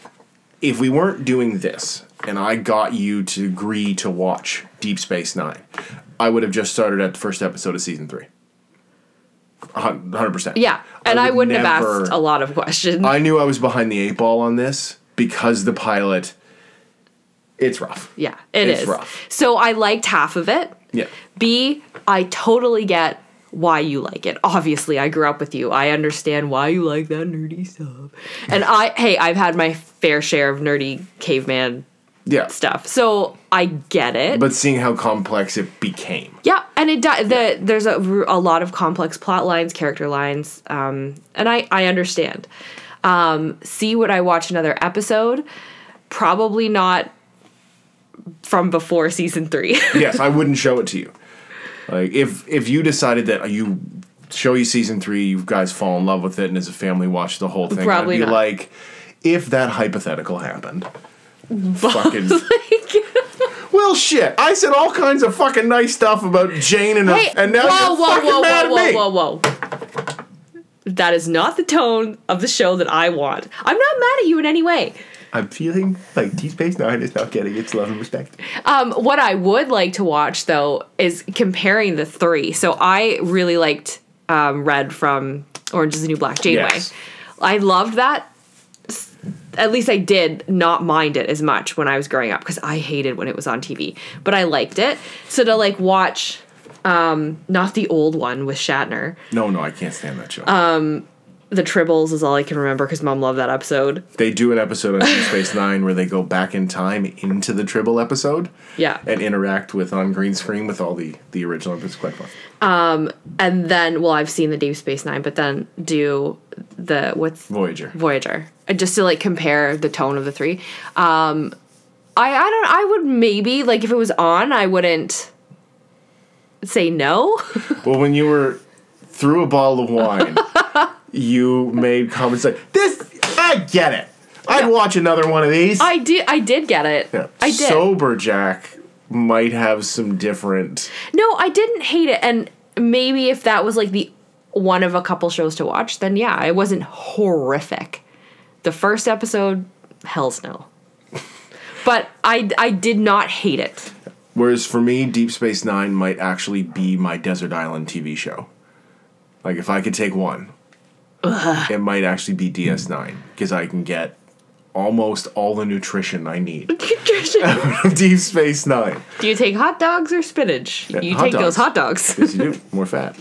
if we weren't doing this, and I got you to agree to watch Deep Space Nine, I would have just started at the first episode of season three. Hundred percent. Yeah, and I, would wouldn't have never- asked a lot of questions. I knew I was behind the eight ball on this because the pilot. It's rough. yeah, it is. It's rough. So I liked half of it. Yeah. B, I totally get why you like it. Obviously, I grew up with you. I understand why you like that nerdy stuff. And I, hey, I've had my fair share of nerdy caveman Yeah. stuff. So I get it. But seeing how complex it became. yeah, and it does. The there's a, a lot of complex plot lines, character lines, um, and I I understand. Um, see, would I watch another episode? Probably not from before season three. (laughs) yes, I wouldn't show it to you. Like if if you decided that you show you season three, you guys fall in love with it, and as a family watch the whole thing, Probably I'd be not. like, if that hypothetical happened, (laughs) fucking. (laughs) (laughs) Well, shit! I said all kinds of fucking nice stuff about Jane and, Hey, and now whoa, you're whoa, fucking whoa, mad whoa, at me. whoa, whoa, whoa. That is not the tone of the show that I want. I'm not mad at you in any way. I'm feeling like Deep Space Nine is not getting its love and respect. Um, what I would like to watch though is comparing the three. So I really liked um, Red from Orange Is the New Black, Janeway. Yes. I loved that. At least I did not mind it as much when I was growing up because I hated when it was on TV, but I liked it. So to like watch, um, not the old one with Shatner, No, no, I can't stand that show. The Tribbles is all I can remember because Mom loved that episode. they do an episode on Deep Space Nine where they go back in time into the Tribble episode. Yeah. and interact with on green screen with all the the original. It's quite fun. and then well i've seen the deep space nine but then do the what's Voyager. voyager just to like compare the tone of the three um i i don't i would maybe like if it was on i wouldn't say no (laughs) Well, when you were through a bottle of wine, you made comments like, "This, I get it. I'd watch another one of these." i did i did get it Yeah. i did Sober Jack might have some different. no i didn't hate it and maybe if that was like the one of a couple shows to watch, then yeah, it wasn't horrific. The first episode, hell's no. (laughs) but I I did not hate it. Whereas for me, Deep Space Nine might actually be my Desert Island TV show. Like if I could take one, it might actually be DS9 because I can get almost all the nutrition I need (laughs) from (laughs) Deep Space Nine. Do you take hot dogs or spinach? you hot take those hot dogs. Yes, you do (laughs) more fat.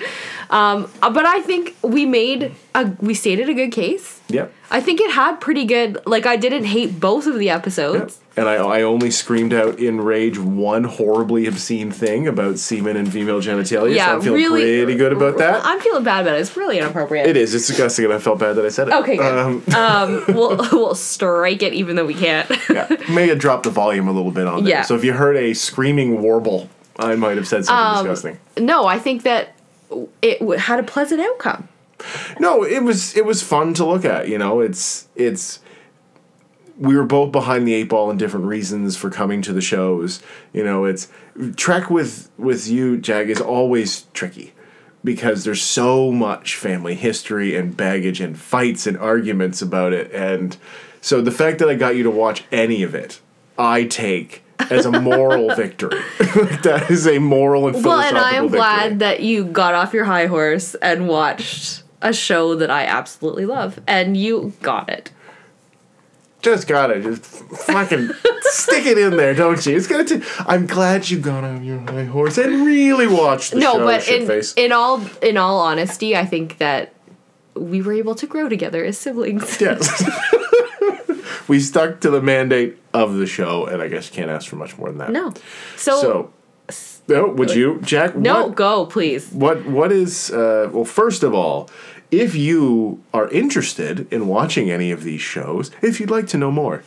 Uh, but I think we made a we stated a good case. Yep. I think it had pretty good. Like I didn't hate both of the episodes. And I, I only screamed out in rage one horribly obscene thing about semen and female genitalia. Yeah, so I'm feeling really- pretty good about that. I'm feeling bad about it. It's really inappropriate. It is. It's disgusting, and I felt bad that I said it. Okay, good. Um, (laughs) Um, we'll (laughs) we'll strike it even though we can't. (laughs) yeah. May have dropped the volume a little bit on there. Yeah. So if you heard a screaming warble, I might have said something Um, disgusting. no, I think that it had a pleasant outcome. No, it was it was fun to look at. You know, it's it's we were both behind the eight ball in different reasons for coming to the shows. You know, it's Trek with with you, Jag, is always tricky because there's so much family history and baggage and fights and arguments about it. And so the fact that I got you to watch any of it, I take as a moral (laughs) victory. (laughs) that is a moral and Well, philosophical and I am victory. glad that you got off your high horse and watched a show that I absolutely love, and you got it. just gotta just fucking stick it in there, don't you? It's gonna. T- I'm glad you got on your high horse and really watched the no, show. but in shitface. in all in all honesty, I think that we were able to grow together as siblings. yes, (laughs) we stuck to the mandate of the show, and I guess you can't ask for much more than that. No, so, So, no, would you, Jack? no, What, go please. what what is? Uh, well, first of all. If you are interested in watching any of these shows, if you'd like to know more,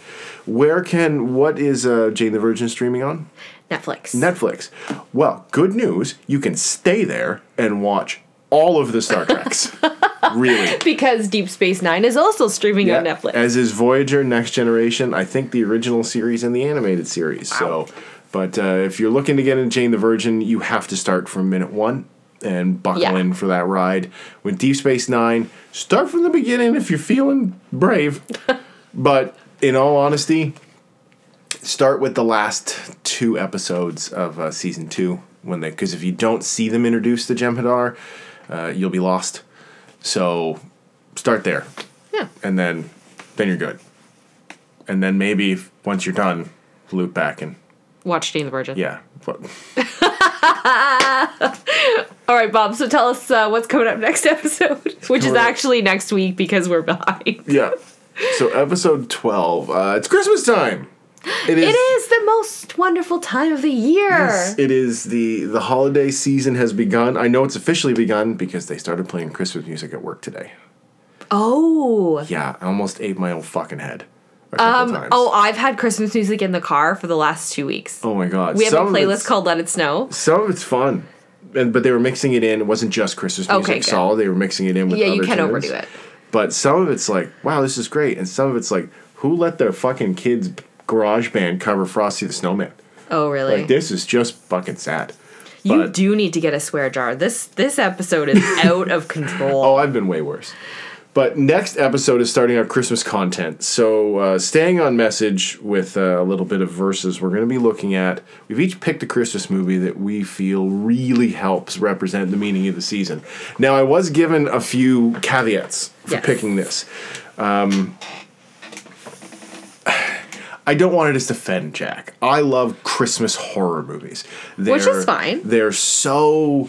where can what is uh, Jane the Virgin streaming on? Netflix. Netflix. Well, good news. You can stay there and watch all of the Star Treks. (laughs) (laughs) really. because Deep Space Nine is also streaming on Netflix. As is Voyager, Next Generation, I think the original series and the animated series. Wow. So, but uh, if you're looking to get into Jane the Virgin, you have to start from minute one and buckle Yeah. in for that ride. With Deep Space Nine, start from the beginning if you're feeling brave. (laughs) but in all honesty, start with the last two episodes of uh, season two when they because if you don't see them introduce the Jem'Hadar, uh, you'll be lost. So start there, yeah. and then then you're good. And then maybe if, once you're done, loop back and Watch Jane the Virgin. yeah. (laughs) All right, Bob. So tell us uh, what's coming up next (laughs) episode, which is actually next week because we're behind. yeah. So episode twelve. Uh, it's Christmas time. It is. It is the most wonderful time of the year. Yes, it is the the holiday season has begun. I know it's officially begun because they started playing Christmas music at work today. Oh. Yeah, I almost ate my own fucking head. A couple Um, times. oh, I've had Christmas music in the car for the last two weeks. Oh my god! we have Some a playlist called Let It Snow. Some of it's fun, and but they were mixing it in. It wasn't just Christmas music. Okay, solid. They were mixing it in with Yeah, you other can tunes. overdo it. But some of it's like, wow, this is great, and some of it's like, who let their fucking kids garage band cover Frosty the Snowman? Oh, really? Like this is just fucking sad. you but- do need to get a swear jar. This this episode is (laughs) out of control. Oh, I've been way worse. But next episode is starting our Christmas content. So, uh, staying on message with uh, a little bit of verses, we're going to be looking at. We've each picked a Christmas movie that we feel really helps represent the meaning of the season. Now, I was given a few caveats for Yes. picking this. Um, I don't want to just offend Jack. I love Christmas horror movies. They're, Which is fine. They're so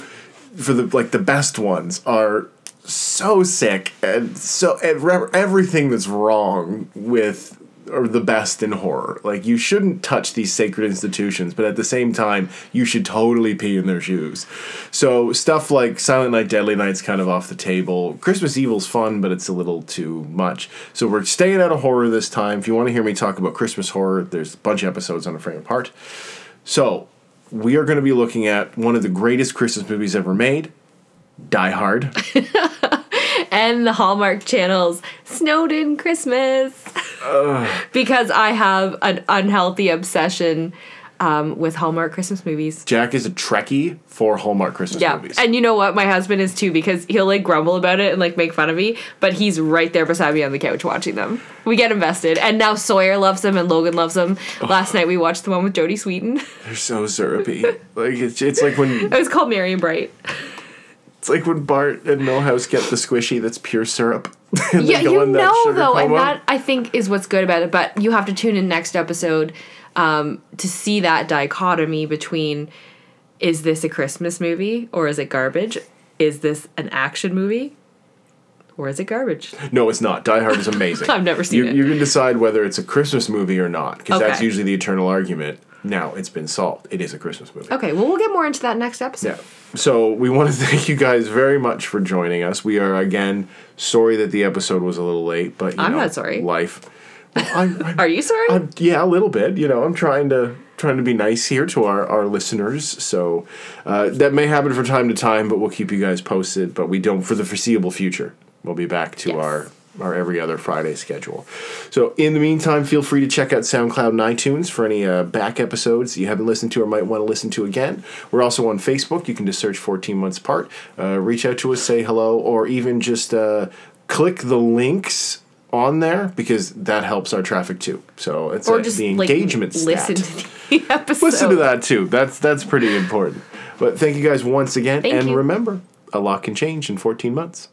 for the like the best ones are so sick and so and re- everything that's wrong with or the best in horror. Like you shouldn't touch these sacred institutions, but at the same time, you should totally pee in their shoes. So stuff like Silent Night, Deadly Night's kind of off the table. Christmas Evil's fun, but it's a little too much. So we're staying out of horror this time. If you want to hear me talk about Christmas horror, there's a bunch of episodes on a frame apart. So we are going to be looking at one of the greatest Christmas movies ever made, Die Hard. (laughs) and the Hallmark Channel's Snowed-Inn Christmas. (sighs) because I have an unhealthy obsession um, with Hallmark Christmas movies. Jack is a Trekkie for Hallmark Christmas Yeah, movies. and you know what? My husband is too because he'll like grumble about it and like make fun of me, but he's right there beside me on the couch watching them. We get invested, and now Sawyer loves them and Logan loves them. Last night we watched the one with Jodie Sweetin. They're so syrupy. like it's, it's like when (laughs) it was called Merry and Bright. It's like when Bart and Milhouse get the Squishee that's pure syrup. (laughs) Yeah, go you in that know sugar though, and that I think is what's good about it. But you have to tune in next episode um, to see that dichotomy between is this a Christmas movie or is it garbage? Is this an action movie or is it garbage? No, it's not. Die Hard is amazing. (laughs) I've never seen you, it. You can decide whether it's a Christmas movie or not, because that's usually the eternal argument. Now it's been solved. It is a Christmas movie. Okay, well we'll get more into that next episode. Yeah. So we want to (laughs) thank you guys very much for joining us. We are again sorry that the episode was a little late, but you I'm know, not sorry. Life. (laughs) I'm, I'm, Are you sorry? I'm- yeah, a little bit. You know, I'm trying to trying to be nice here to our our listeners. So uh, that may happen from time to time, but we'll keep you guys posted. But we don't for the foreseeable future. We'll be back to Yes. our our every other Friday schedule. So in the meantime, feel free to check out SoundCloud and iTunes for any uh, back episodes you haven't listened to or might want to listen to again. We're also on Facebook. You can just search 14 Months Apart. Uh, reach out to us, say hello, or even just uh, click the links on there because that helps our traffic too. So it's or a- just the like engagement listen stat. to the (laughs) episode. Listen to that too. That's that's pretty important. But thank you guys once again, Thank and you. remember, a lot can change in 14 months.